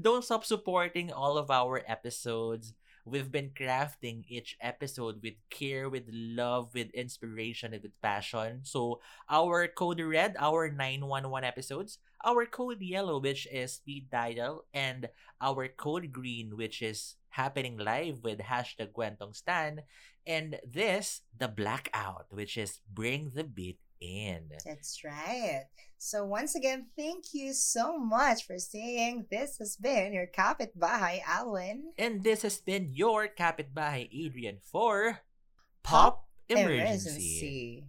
don't stop supporting all of our episodes. We've been crafting each episode with care, with love, with inspiration, and with passion. So, our code red, our 911 episodes, our code yellow, which is speed dial, and our code green, which is happening live with hashtag Kwentong Stan, and this, the blackout, which is bring the beat in. That's right. So once again, thank you so much for staying. This has been your Kapit Bahay, Alwyn. And this has been your Kapitbahay Adrian for Pop Emergency. Emergency.